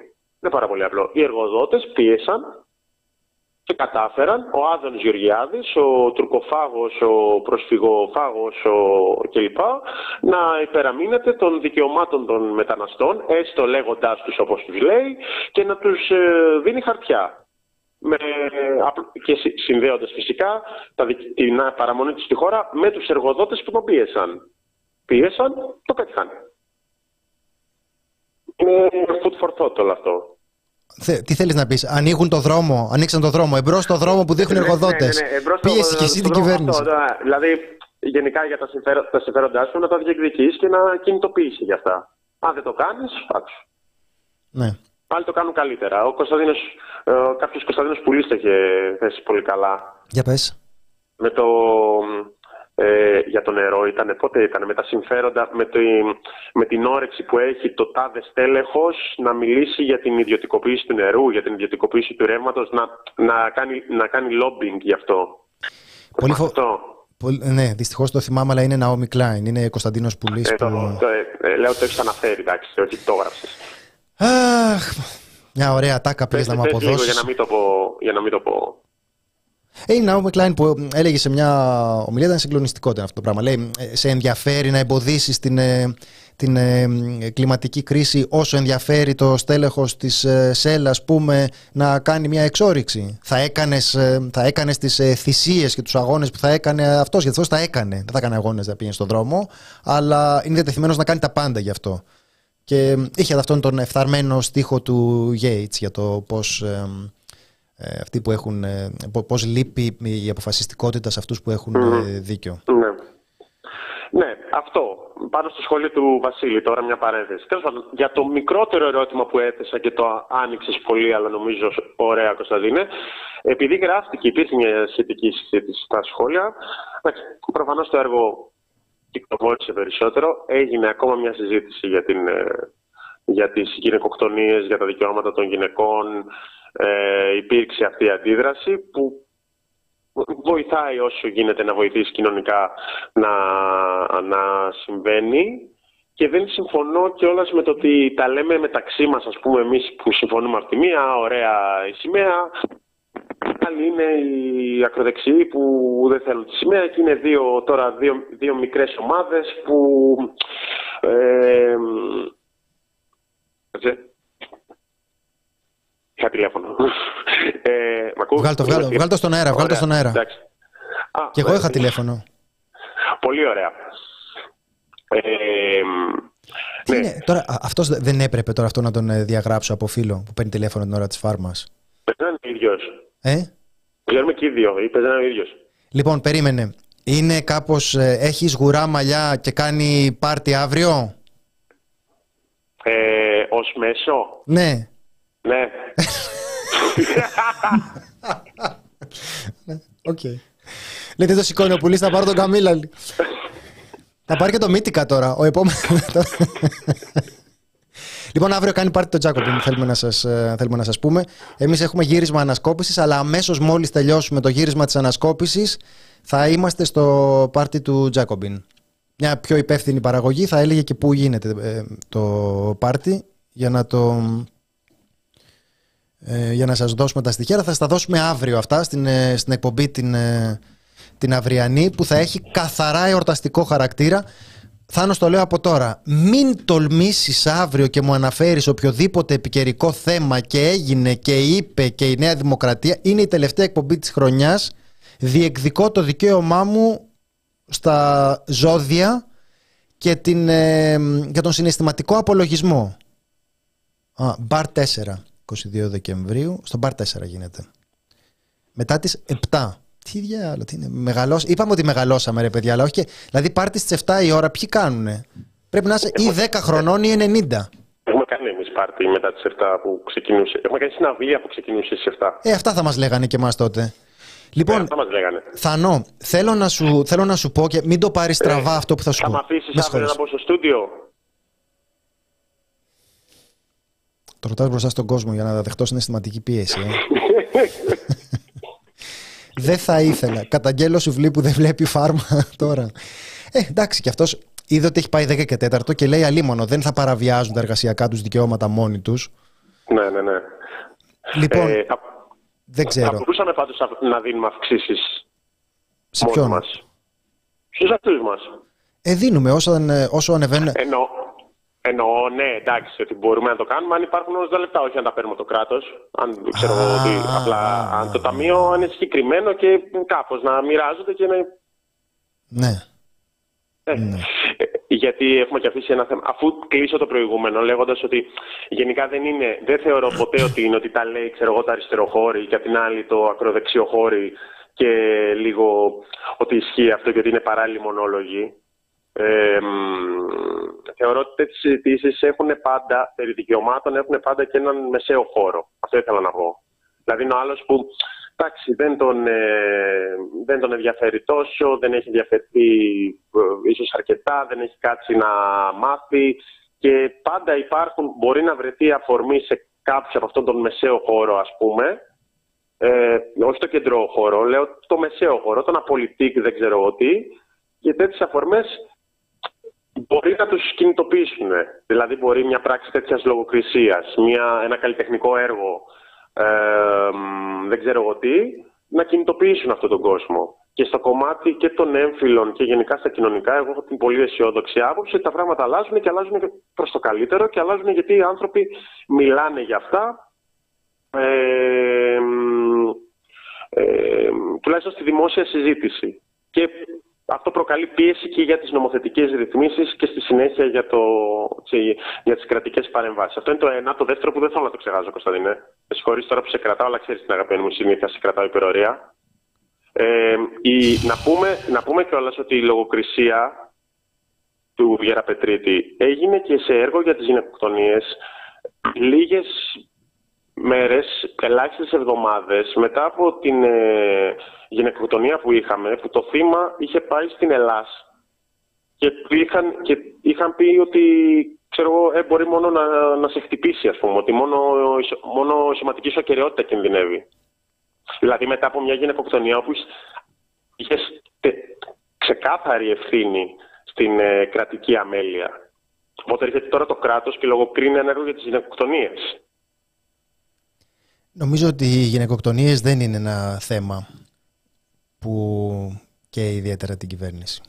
Είναι πάρα πολύ απλό. Οι εργοδότες πίεσαν και κατάφεραν ο Άδωνης Γεωργιάδης, ο τουρκοφάγος, ο προσφυγοφάγος ο... κλπ. να υπεραμείνεται των δικαιωμάτων των μεταναστών, έστω λέγοντάς τους όπως τους λέει, και να τους ε, δίνει χαρτιά. Με, και συνδέοντας φυσικά τα, την παραμονή τους στη χώρα με τους εργοδότες που τον πίεσαν. Πίεσαν, το πέτυχαν. Είναι food for thought όλο αυτό. Τι θέλεις να πεις, Ανοίγουν το δρόμο, ανοίξαν το δρόμο, εμπρός στο δρόμο που δείχνουν εργοδότες. Ναι, ναι, ναι, Πίεση και εσύ την κυβέρνηση; δηλαδή, γενικά για τα, συμφέρον, τα συμφέροντάς σου να τα διεκδικείς και να κινητοποιήσεις για αυτά. Αν δεν το κάνεις, άξιο. Ναι. Πάλι το κάνουν καλύτερα. Ο Κωνσταντίνος, ε, κάποιος Κωνσταντίνος Πουλή το είχε θέσει πολύ καλά. Για πες. Με το ε, για το νερό ήταν, πότε ήταν, με τα συμφέροντα, με, το, με την όρεξη που έχει το τάδε στέλεχος να μιλήσει για την ιδιωτικοποίηση του νερού, για την ιδιωτικοποίηση του ρεύματος, να, να, κάνει, να κάνει lobbying γι' αυτό. Πολύ φο... Ναι, δυστυχώς το θυμάμαι, αλλά είναι Naomi Klein. Είναι Κωνσταντίνος Πουλής. Ε, που... το, ε, λέω ότι το έχεις αναφέρει, εντάξει, όχι το έγραψες. Αχ, μια ωραία τάκα πήγε να μου αποδώσεις. Για να μην το πω. Για να μην το πω. Ε, η Νάουμι Κλάιν που έλεγε σε μια ομιλία, ήταν συγκλονιστικό αυτό το πράγμα. Λέει, «Ε, σε ενδιαφέρει να εμποδίσεις την, ε, την ε, κλιματική κρίση όσο ενδιαφέρει το στέλεχος της ΣΕΛ, ας πούμε, να κάνει μια εξόριξη; Θα έκανες, θα έκανες τις θυσίες και τους αγώνες που θα έκανε αυτός, γιατί αυτός τα έκανε. Δεν θα έκανε αγώνες να πήγαινε στον δρόμο, αλλά είναι διατεθειμένος να κάνει τα πάντα γι' αυτό. Και είχε αυτόν τον εφθαρμένο στίχο του Yates για το πώς ε, αυτοί που έχουν, ε, πώς λείπει η αποφασιστικότητα σε αυτούς που έχουν ε, δίκιο. Ναι. Ναι, αυτό. Πάνω στο σχόλιο του Βασίλη, τώρα μια παρένθεση. Τέλος πάντων, για το μικρότερο ερώτημα που έθεσα και το άνοιξες πολύ, αλλά νομίζω ωραία, Κωνσταντίνε, επειδή γράφτηκε, υπήρχε μια σχετική συζήτηση στα σχόλια. Προφανώς το έργο κυκλοφόρησε περισσότερο. Έγινε ακόμα μια συζήτηση για, την, για τις γυναικοκτονίες, για τα δικαιώματα των γυναικών, ε, υπήρξε αυτή η αντίδραση που βοηθάει όσο γίνεται να βοηθήσει κοινωνικά να, να συμβαίνει. Και δεν συμφωνώ κιόλας με το ότι τα λέμε μεταξύ μας ας πούμε εμείς που συμφωνούμε από τη μία, ωραία η σημαία. Άλλοι είναι οι ακροδεξιοί που δεν θέλουν τη σημαία και είναι δύο, τώρα δύο, δύο μικρές ομάδες που ε, Είχα τηλέφωνο. Ε, βγάλ, το, βγάλ, βγάλ το στον αέρα, βγάλ το στον αέρα. Εντάξει. Α, και εγώ είχα τηλέφωνο. Πολύ ωραία. Ε, ναι. είναι, τώρα, αυτός δεν έπρεπε τώρα αυτό να τον ε, διαγράψω από φίλο που παίρνει τηλέφωνο την ώρα της φάρμας; Παίζει να είναι ίδιος. Ε; Βγαίνουμε και οι δύο, ή παίζει να είναι ίδιος. Λοιπόν, περίμενε. Είναι κάπως, ε, έχεις γουρά μαλλιά και κάνει πάρτι αύριο; Ε, ως μέσο; Ναι. Ναι. Οκ. Λέτε το σηκώνει ο πουλής, θα πάρω τον Καμίλα. Θα πάρει και το Μύτικα τώρα. Ο επόμενος. Λοιπόν, αύριο κάνει πάρτι το Τζάκοπιν, θέλουμε να σας, ε, θέλουμε να σας πούμε. Εμείς έχουμε γύρισμα ανασκόπησης, αλλά αμέσως μόλις τελειώσουμε το γύρισμα της ανασκόπησης, θα είμαστε στο πάρτι του Τζάκομπιν. Μια πιο υπεύθυνη παραγωγή θα έλεγε και πού γίνεται ε, το πάρτι για να το ε, για να σας δώσουμε τα στοιχεία. Θα στα δώσουμε αύριο αυτά στην, ε, στην εκπομπή την, ε, την αυριανή που θα έχει καθαρά εορταστικό χαρακτήρα. Θάνος το λέω από τώρα. Μην τολμήσεις αύριο και μου αναφέρεις οποιοδήποτε επικαιρικό θέμα και έγινε και είπε και η Νέα Δημοκρατία. Είναι η τελευταία εκπομπή της χρονιάς. Διεκδικώ το δικαίωμά μου στα ζώδια και, την, για τον συναισθηματικό απολογισμό. Α, μπαρ 4. 22 Δεκεμβρίου. Στον Μπαρ 4 γίνεται. Μετά τις 7. Τι διάλογο, τι είναι. Μεγαλώσ... Είπαμε ότι μεγαλώσαμε, ρε παιδιά, αλλά όχι και. Δηλαδή, πάρτι στι 7 η ώρα, ποιοι κάνουνε; Πρέπει να είσαι ή 10 χρονών ή 90. Έχουμε κάνει εμείς πάρτι μετά τις 7 που ξεκινούσε. Έχουμε κάνει συναυλία που ξεκινούσε στις 7. Ε, αυτά θα μας λέγανε και εμάς τότε. Λοιπόν, αυτά μας λέγανε. Θανό, θέλω να, σου, θέλω να σου πω και μην το πάρεις στραβά αυτό που θα σου Θα πω. με αφήσεις Με αύριο συγχωρείς. να μπω στο στούντιο; Το ρωτάς μπροστά στον κόσμο για να δεχτώ συναισθηματική πίεση. Ε. δεν θα ήθελα. Καταγγέλω σουβλί που δεν βλέπει φάρμα τώρα. Ε, εντάξει, και αυτός είδε ότι έχει πάει 10 και 4 και λέει αλίμονο, δεν θα παραβιάζουν τα εργασιακά τους δικαιώματα μόνοι τους. ναι, ναι, ναι. Λοιπόν, Ε, α- δεν Θα ξέρω. μπορούσαμε πάντως να- να δίνουμε αυξήσεις Σε μόνοι ποιον; μας. Στους αυτούς μας. Ε, δίνουμε όσο, ε, όσο ανεβαίνουν. Εννοώ, εννοώ, ναι, εντάξει, ότι μπορούμε να το κάνουμε αν υπάρχουν ορισμένα λεπτά, όχι αν τα παίρνουμε το κράτος. Αν ξέρω εγώ Α, ότι απλά α, αν το ταμείο είναι συγκεκριμένο και κάπως να μοιράζονται και να. Ναι. Ε, ε, Γιατί έχουμε και αφήσει ένα θέμα. Αφού κλείσω το προηγούμενο, λέγοντας ότι γενικά δεν είναι, δεν θεωρώ ποτέ ότι είναι ότι τα λέει ξέρω εγώ, τα αριστεροχώρη και απ' την άλλη το ακροδεξιοχώρη και λίγο ότι ισχύει αυτό και ότι είναι παράλληλοι μονόλογοι. Ε, μ, θεωρώ ότι τέτοιες συζητήσεις έχουν πάντα, περί δικαιωμάτων, έχουν πάντα και έναν μεσαίο χώρο. Αυτό ήθελα να πω. Δηλαδή είναι ο άλλος που εντάξει, δεν, τον, ε, δεν τον ενδιαφέρει τόσο, δεν έχει ενδιαφερθεί ε, ίσως αρκετά, δεν έχει κάτσει να μάθει και πάντα υπάρχουν, μπορεί να βρεθεί αφορμή σε κάποιο από αυτόν τον μεσαίο χώρο ας πούμε, ε, όχι το κεντρό χώρο, λέω το μεσαίο χώρο, τον απολυτικ δεν ξέρω εγώ τι, και τέτοιες αφορμές μπορεί να τους κινητοποιήσουν. Δηλαδή μπορεί μια πράξη τέτοιας λογοκρισίας, μια, ένα καλλιτεχνικό έργο, ε, μ, δεν ξέρω εγώ τι, να κινητοποιήσουν αυτόν τον κόσμο. Και στο κομμάτι και των έμφυλων και γενικά στα κοινωνικά, εγώ έχω την πολύ αισιόδοξη άποψη ότι τα πράγματα αλλάζουν και αλλάζουν προς το καλύτερο και αλλάζουν γιατί οι άνθρωποι μιλάνε για αυτά. Ε, μ, ε, τουλάχιστον στη δημόσια συζήτηση. Και αυτό προκαλεί πίεση και για τις νομοθετικές ρυθμίσεις και στη συνέχεια για, το, τσι- για τις κρατικές παρεμβάσεις. Αυτό είναι το ένα. Το δεύτερο που δεν θέλω να το ξεχάσω, Κωνσταντινέ. Με συγχωρείς τώρα που σε κρατάω, αλλά ξέρεις την αγαπημένη μου συνήθεια, σε κρατάω υπερορία. Ε, η, να πούμε, να πούμε κιόλας ότι η λογοκρισία του Γεραπετρίτη έγινε και σε έργο για τις γυναικοκτονίες λίγες μέρες, ελάχιστες εβδομάδες μετά από την ε, γυναικοκτονία που είχαμε, που το θύμα είχε πάει στην Ελλάς και, που είχαν, και είχαν πει ότι ξέρω εγώ, ε, μπορεί μόνο να, να σε χτυπήσει, ας πούμε, ότι μόνο, μόνο η σωματική σου ακαιρεότητα κινδυνεύει. Δηλαδή μετά από μια γυναικοκτονία όπου είχες ξεκάθαρη ευθύνη στην ε, κρατική αμέλεια. Οπότε έρχεται τώρα το κράτος και λογοκρίνει ένα έργο για τις γυναικοκτονίες. Νομίζω ότι οι γυναικοκτονίες δεν είναι ένα θέμα που και ιδιαίτερα την κυβέρνηση.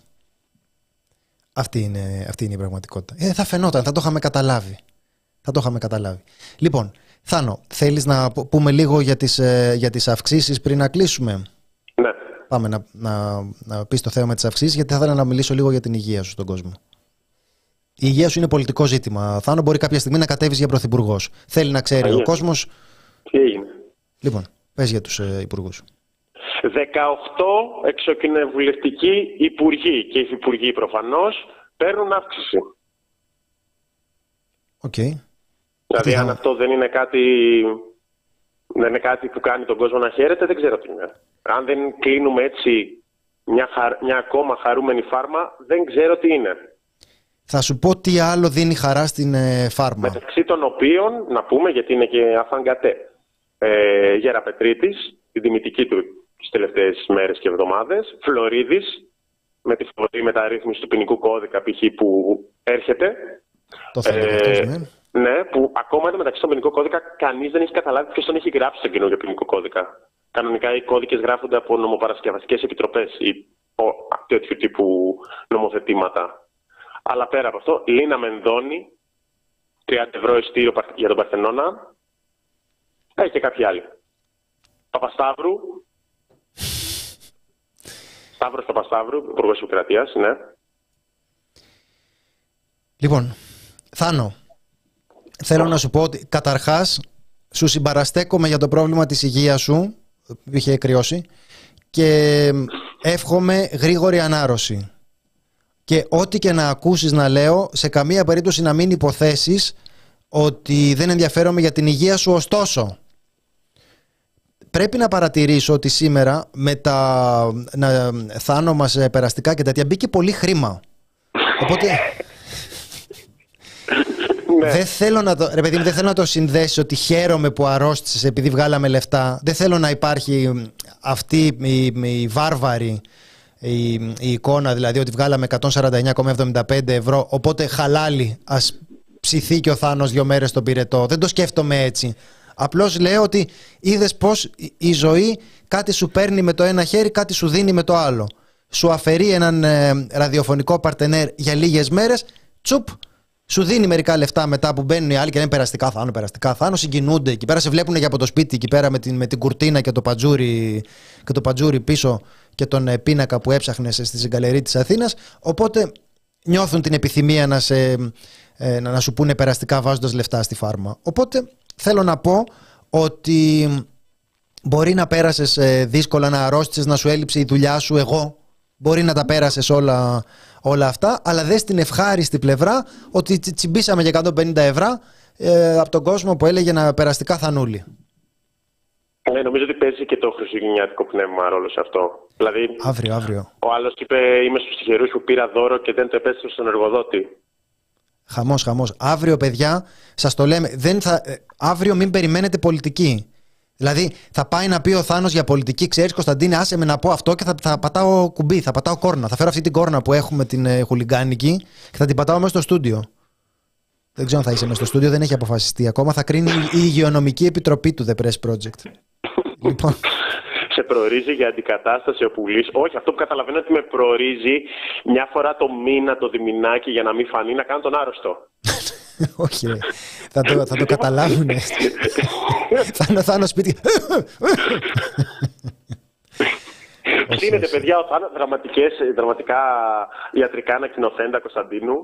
Αυτή είναι, αυτή είναι η πραγματικότητα. Ε, θα φαινόταν, θα το είχαμε καταλάβει. Θα το είχαμε καταλάβει. Λοιπόν, Θάνο, θέλεις να π- πούμε λίγο για τις, ε, για τις αυξήσεις πριν να κλείσουμε; Ναι. Πάμε να, να, να πεις το θέμα με τις αυξήσεις, γιατί θα ήθελα να μιλήσω λίγο για την υγεία σου στον κόσμο. Η υγεία σου είναι πολιτικό ζήτημα. Θάνο, μπορεί κάποια στιγμή να κατέβεις για πρωθυπουργός. Θέλει να ξέρει ο Αλήθεια. Κόσμος. Τι έγινε; Λοιπόν, πες για τους ε, υπουργούς. 18 εξωκοινοβουλευτικοί υπουργοί και υφυπουργοί προφανώς παίρνουν αύξηση. Οκ. Δηλαδή θα- αν αυτό δεν είναι κάτι, δεν είναι κάτι που κάνει τον κόσμο να χαίρεται, δεν ξέρω τι είναι. Αν δεν κλείνουμε έτσι μια, χαρ- μια ακόμα χαρούμενη φάρμα, δεν ξέρω τι είναι. Θα σου πω τι άλλο δίνει χαρά στην ε, φάρμα. Μεταξύ των οποίων, να πούμε, γιατί είναι και αφανγκατέ, ε, Γέρα Πετρίτης, την τιμητική του τις τελευταίες μέρες και εβδομάδες, Φλωρίδης, με τη φοβερή μεταρρύθμιση του ποινικού κώδικα π.χ. που έρχεται, Το θέλει Ε, αυτός, ναι. ναι, που ακόμα εδώ μεταξύ στον ποινικό κώδικα κανείς δεν έχει καταλάβει ποιος τον έχει γράψει στον καινούργιο ποινικό κώδικα. Κανονικά οι κώδικες γράφονται από νομοπαρασκευαστικές επιτροπές ή ο- τέτοιου τύπου νομοθετήματα. Αλλά πέρα από αυτό, Λίνα Μενδώνη, 30 ευρώ ειστήριο παρ- για τον Παρθενώνα. Ε, και κάποιοι άλλοι. Παπασταύρου. Σταύρος Παπασταύρου, Υπουργός Επικρατείας, ναι. Λοιπόν, Θάνο, θέλω να σου πω ότι καταρχάς σου συμπαραστέκομαι για το πρόβλημα της υγείας σου που είχε κρυώσει και εύχομαι γρήγορη ανάρρωση. Και ό,τι και να ακούσεις να λέω, σε καμία περίπτωση να μην υποθέσεις ότι δεν ενδιαφέρομαι για την υγεία σου. Ωστόσο, πρέπει να παρατηρήσω ότι σήμερα με τα να, θάνο μας ε, περαστικά και τέτοια μπήκε πολύ χρήμα. Οπότε ναι. Δεν θέλω να το, ρε παιδί δεν θέλω να το συνδέσει ότι χαίρομαι που αρρώστησες επειδή βγάλαμε λεφτά. Δεν θέλω να υπάρχει αυτή η, η βάρβαρη η, η εικόνα, δηλαδή ότι βγάλαμε 149,75 ευρώ, οπότε χαλάλι ας ψηθεί και ο Θάνος δύο μέρες στον πυρετό. Δεν το σκέφτομαι έτσι. Απλώς λέω ότι είδες πώς η ζωή κάτι σου παίρνει με το ένα χέρι, κάτι σου δίνει με το άλλο. Σου αφαιρεί έναν ε, ραδιοφωνικό παρτενέρ για λίγες μέρες, τσουπ, σου δίνει μερικά λεφτά μετά που μπαίνουν οι άλλοι και λένε περαστικά θάνο, περαστικά θάνο, συγκινούνται εκεί πέρα, σε βλέπουν για από το σπίτι εκεί πέρα με την, με την κουρτίνα και το πατζούρι, και το πατζούρι πίσω και τον ε, πίνακα που έψαχνες στη συγκαλερή της Αθήνας. Οπότε νιώθουν την επιθυμία να, σε, ε, να, να σου πούνε περαστικά βάζοντας λεφτά στη φάρμα. Οπότε θέλω να πω ότι μπορεί να πέρασες ε, δύσκολα, να αρρώστησες, να σου έλειψε η δουλειά σου. Εγώ μπορεί να τα πέρασες όλα όλα αυτά, αλλά δες στην ευχάριστη πλευρά ότι τσιμπήσαμε για 150 ευρώ ε, από τον κόσμο που έλεγε να περαστικά θανούλη. Ναι, νομίζω ότι παίζει και το χριστουγεννιάτικο πνεύμα ρόλο σε αυτό. Δηλαδή, αύριο, αύριο. Ο άλλος είπε: Είμαι στους τυχερούς που πήρα δώρο και δεν το επέστρεψε στον εργοδότη. Χαμός, χαμός. Αύριο, παιδιά, σας το λέμε. Δεν θα, ε, αύριο μην περιμένετε πολιτική. Δηλαδή θα πάει να πει ο Θάνος για πολιτική, ξέρεις Κωνσταντίνε, άσε με να πω αυτό και θα, θα πατάω κουμπί, θα πατάω κόρνα. Θα φέρω αυτή την κόρνα που έχουμε την ε, χουλιγκάνικη και θα την πατάω μέσα στο στούντιο. Δεν ξέρω αν θα είσαι μέσα στο στούντιο, δεν έχει αποφασιστεί ακόμα. Θα κρίνει η υγειονομική επιτροπή του The Press Project. λοιπόν. Σε προορίζει για αντικατάσταση ο πουλής. Όχι, αυτό που καταλαβαίνω ότι με προορίζει μια φορά το μήνα, το διμηνάκι για να μην φανεί, να κάνω τον άρρωστο. Όχι, θα το, θα το καταλάβουν. θα, θα είναι σπίτι. Κλείνεται, παιδιά, ο Θάνος, δραματικές, δραματικά ιατρικά ανακοινοθέντα Κωνσταντίνου.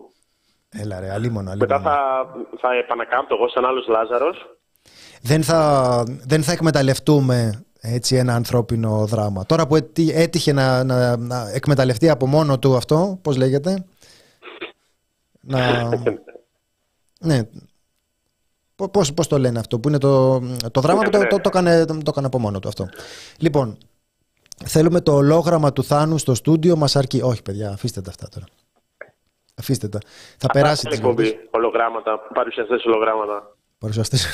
Έλα ρε, αλίμονο, Μετά θα, θα επανακάμπτω εγώ σαν άλλος Λάζαρος. Δεν θα, δεν θα εκμεταλλευτούμε έτσι ένα ανθρώπινο δράμα. Τώρα που έτυχε να, να, να εκμεταλλευτεί από μόνο του αυτό, πώς λέγεται, να, Ναι. Πώς, πώς το λένε αυτό, που είναι το, το δράμα που το, το, το, έκανε, το έκανε από μόνο του αυτό. Λοιπόν, θέλουμε το ολόγραμμα του Θάνου στο στούντιο, μας αρκεί. Όχι παιδιά, αφήστε τα αυτά τώρα. Αφήστε τα. Θα Απά, περάσει την εκπομπής. Ολογράμματα, παρουσιαστές ολογράμματα. Παρουσιαστές.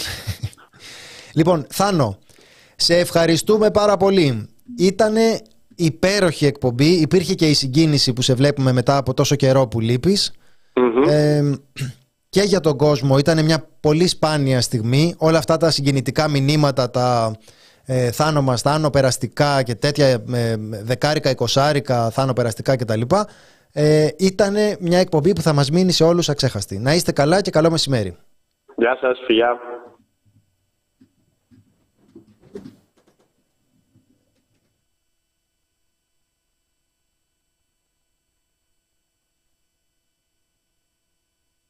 λοιπόν, Θάνο, σε ευχαριστούμε πάρα πολύ. Ήτανε υπέροχη εκπομπή. Υπήρχε και η συγκίνηση που σε βλέπουμε μετά από τόσο καιρό που λείπεις. Ε, και για τον κόσμο. Ήταν μια πολύ σπάνια στιγμή. Όλα αυτά τα συγκινητικά μηνύματα, τα ε, θάνο μας, θάνο περαστικά και τέτοια ε, δεκάρικα, εικοσάρικα, θάνο περαστικά κτλ. Ε, ήταν μια εκπομπή που θα μας μείνει σε όλους αξέχαστη. Να είστε καλά και καλό μεσημέρι. Γεια σας, φιλιά.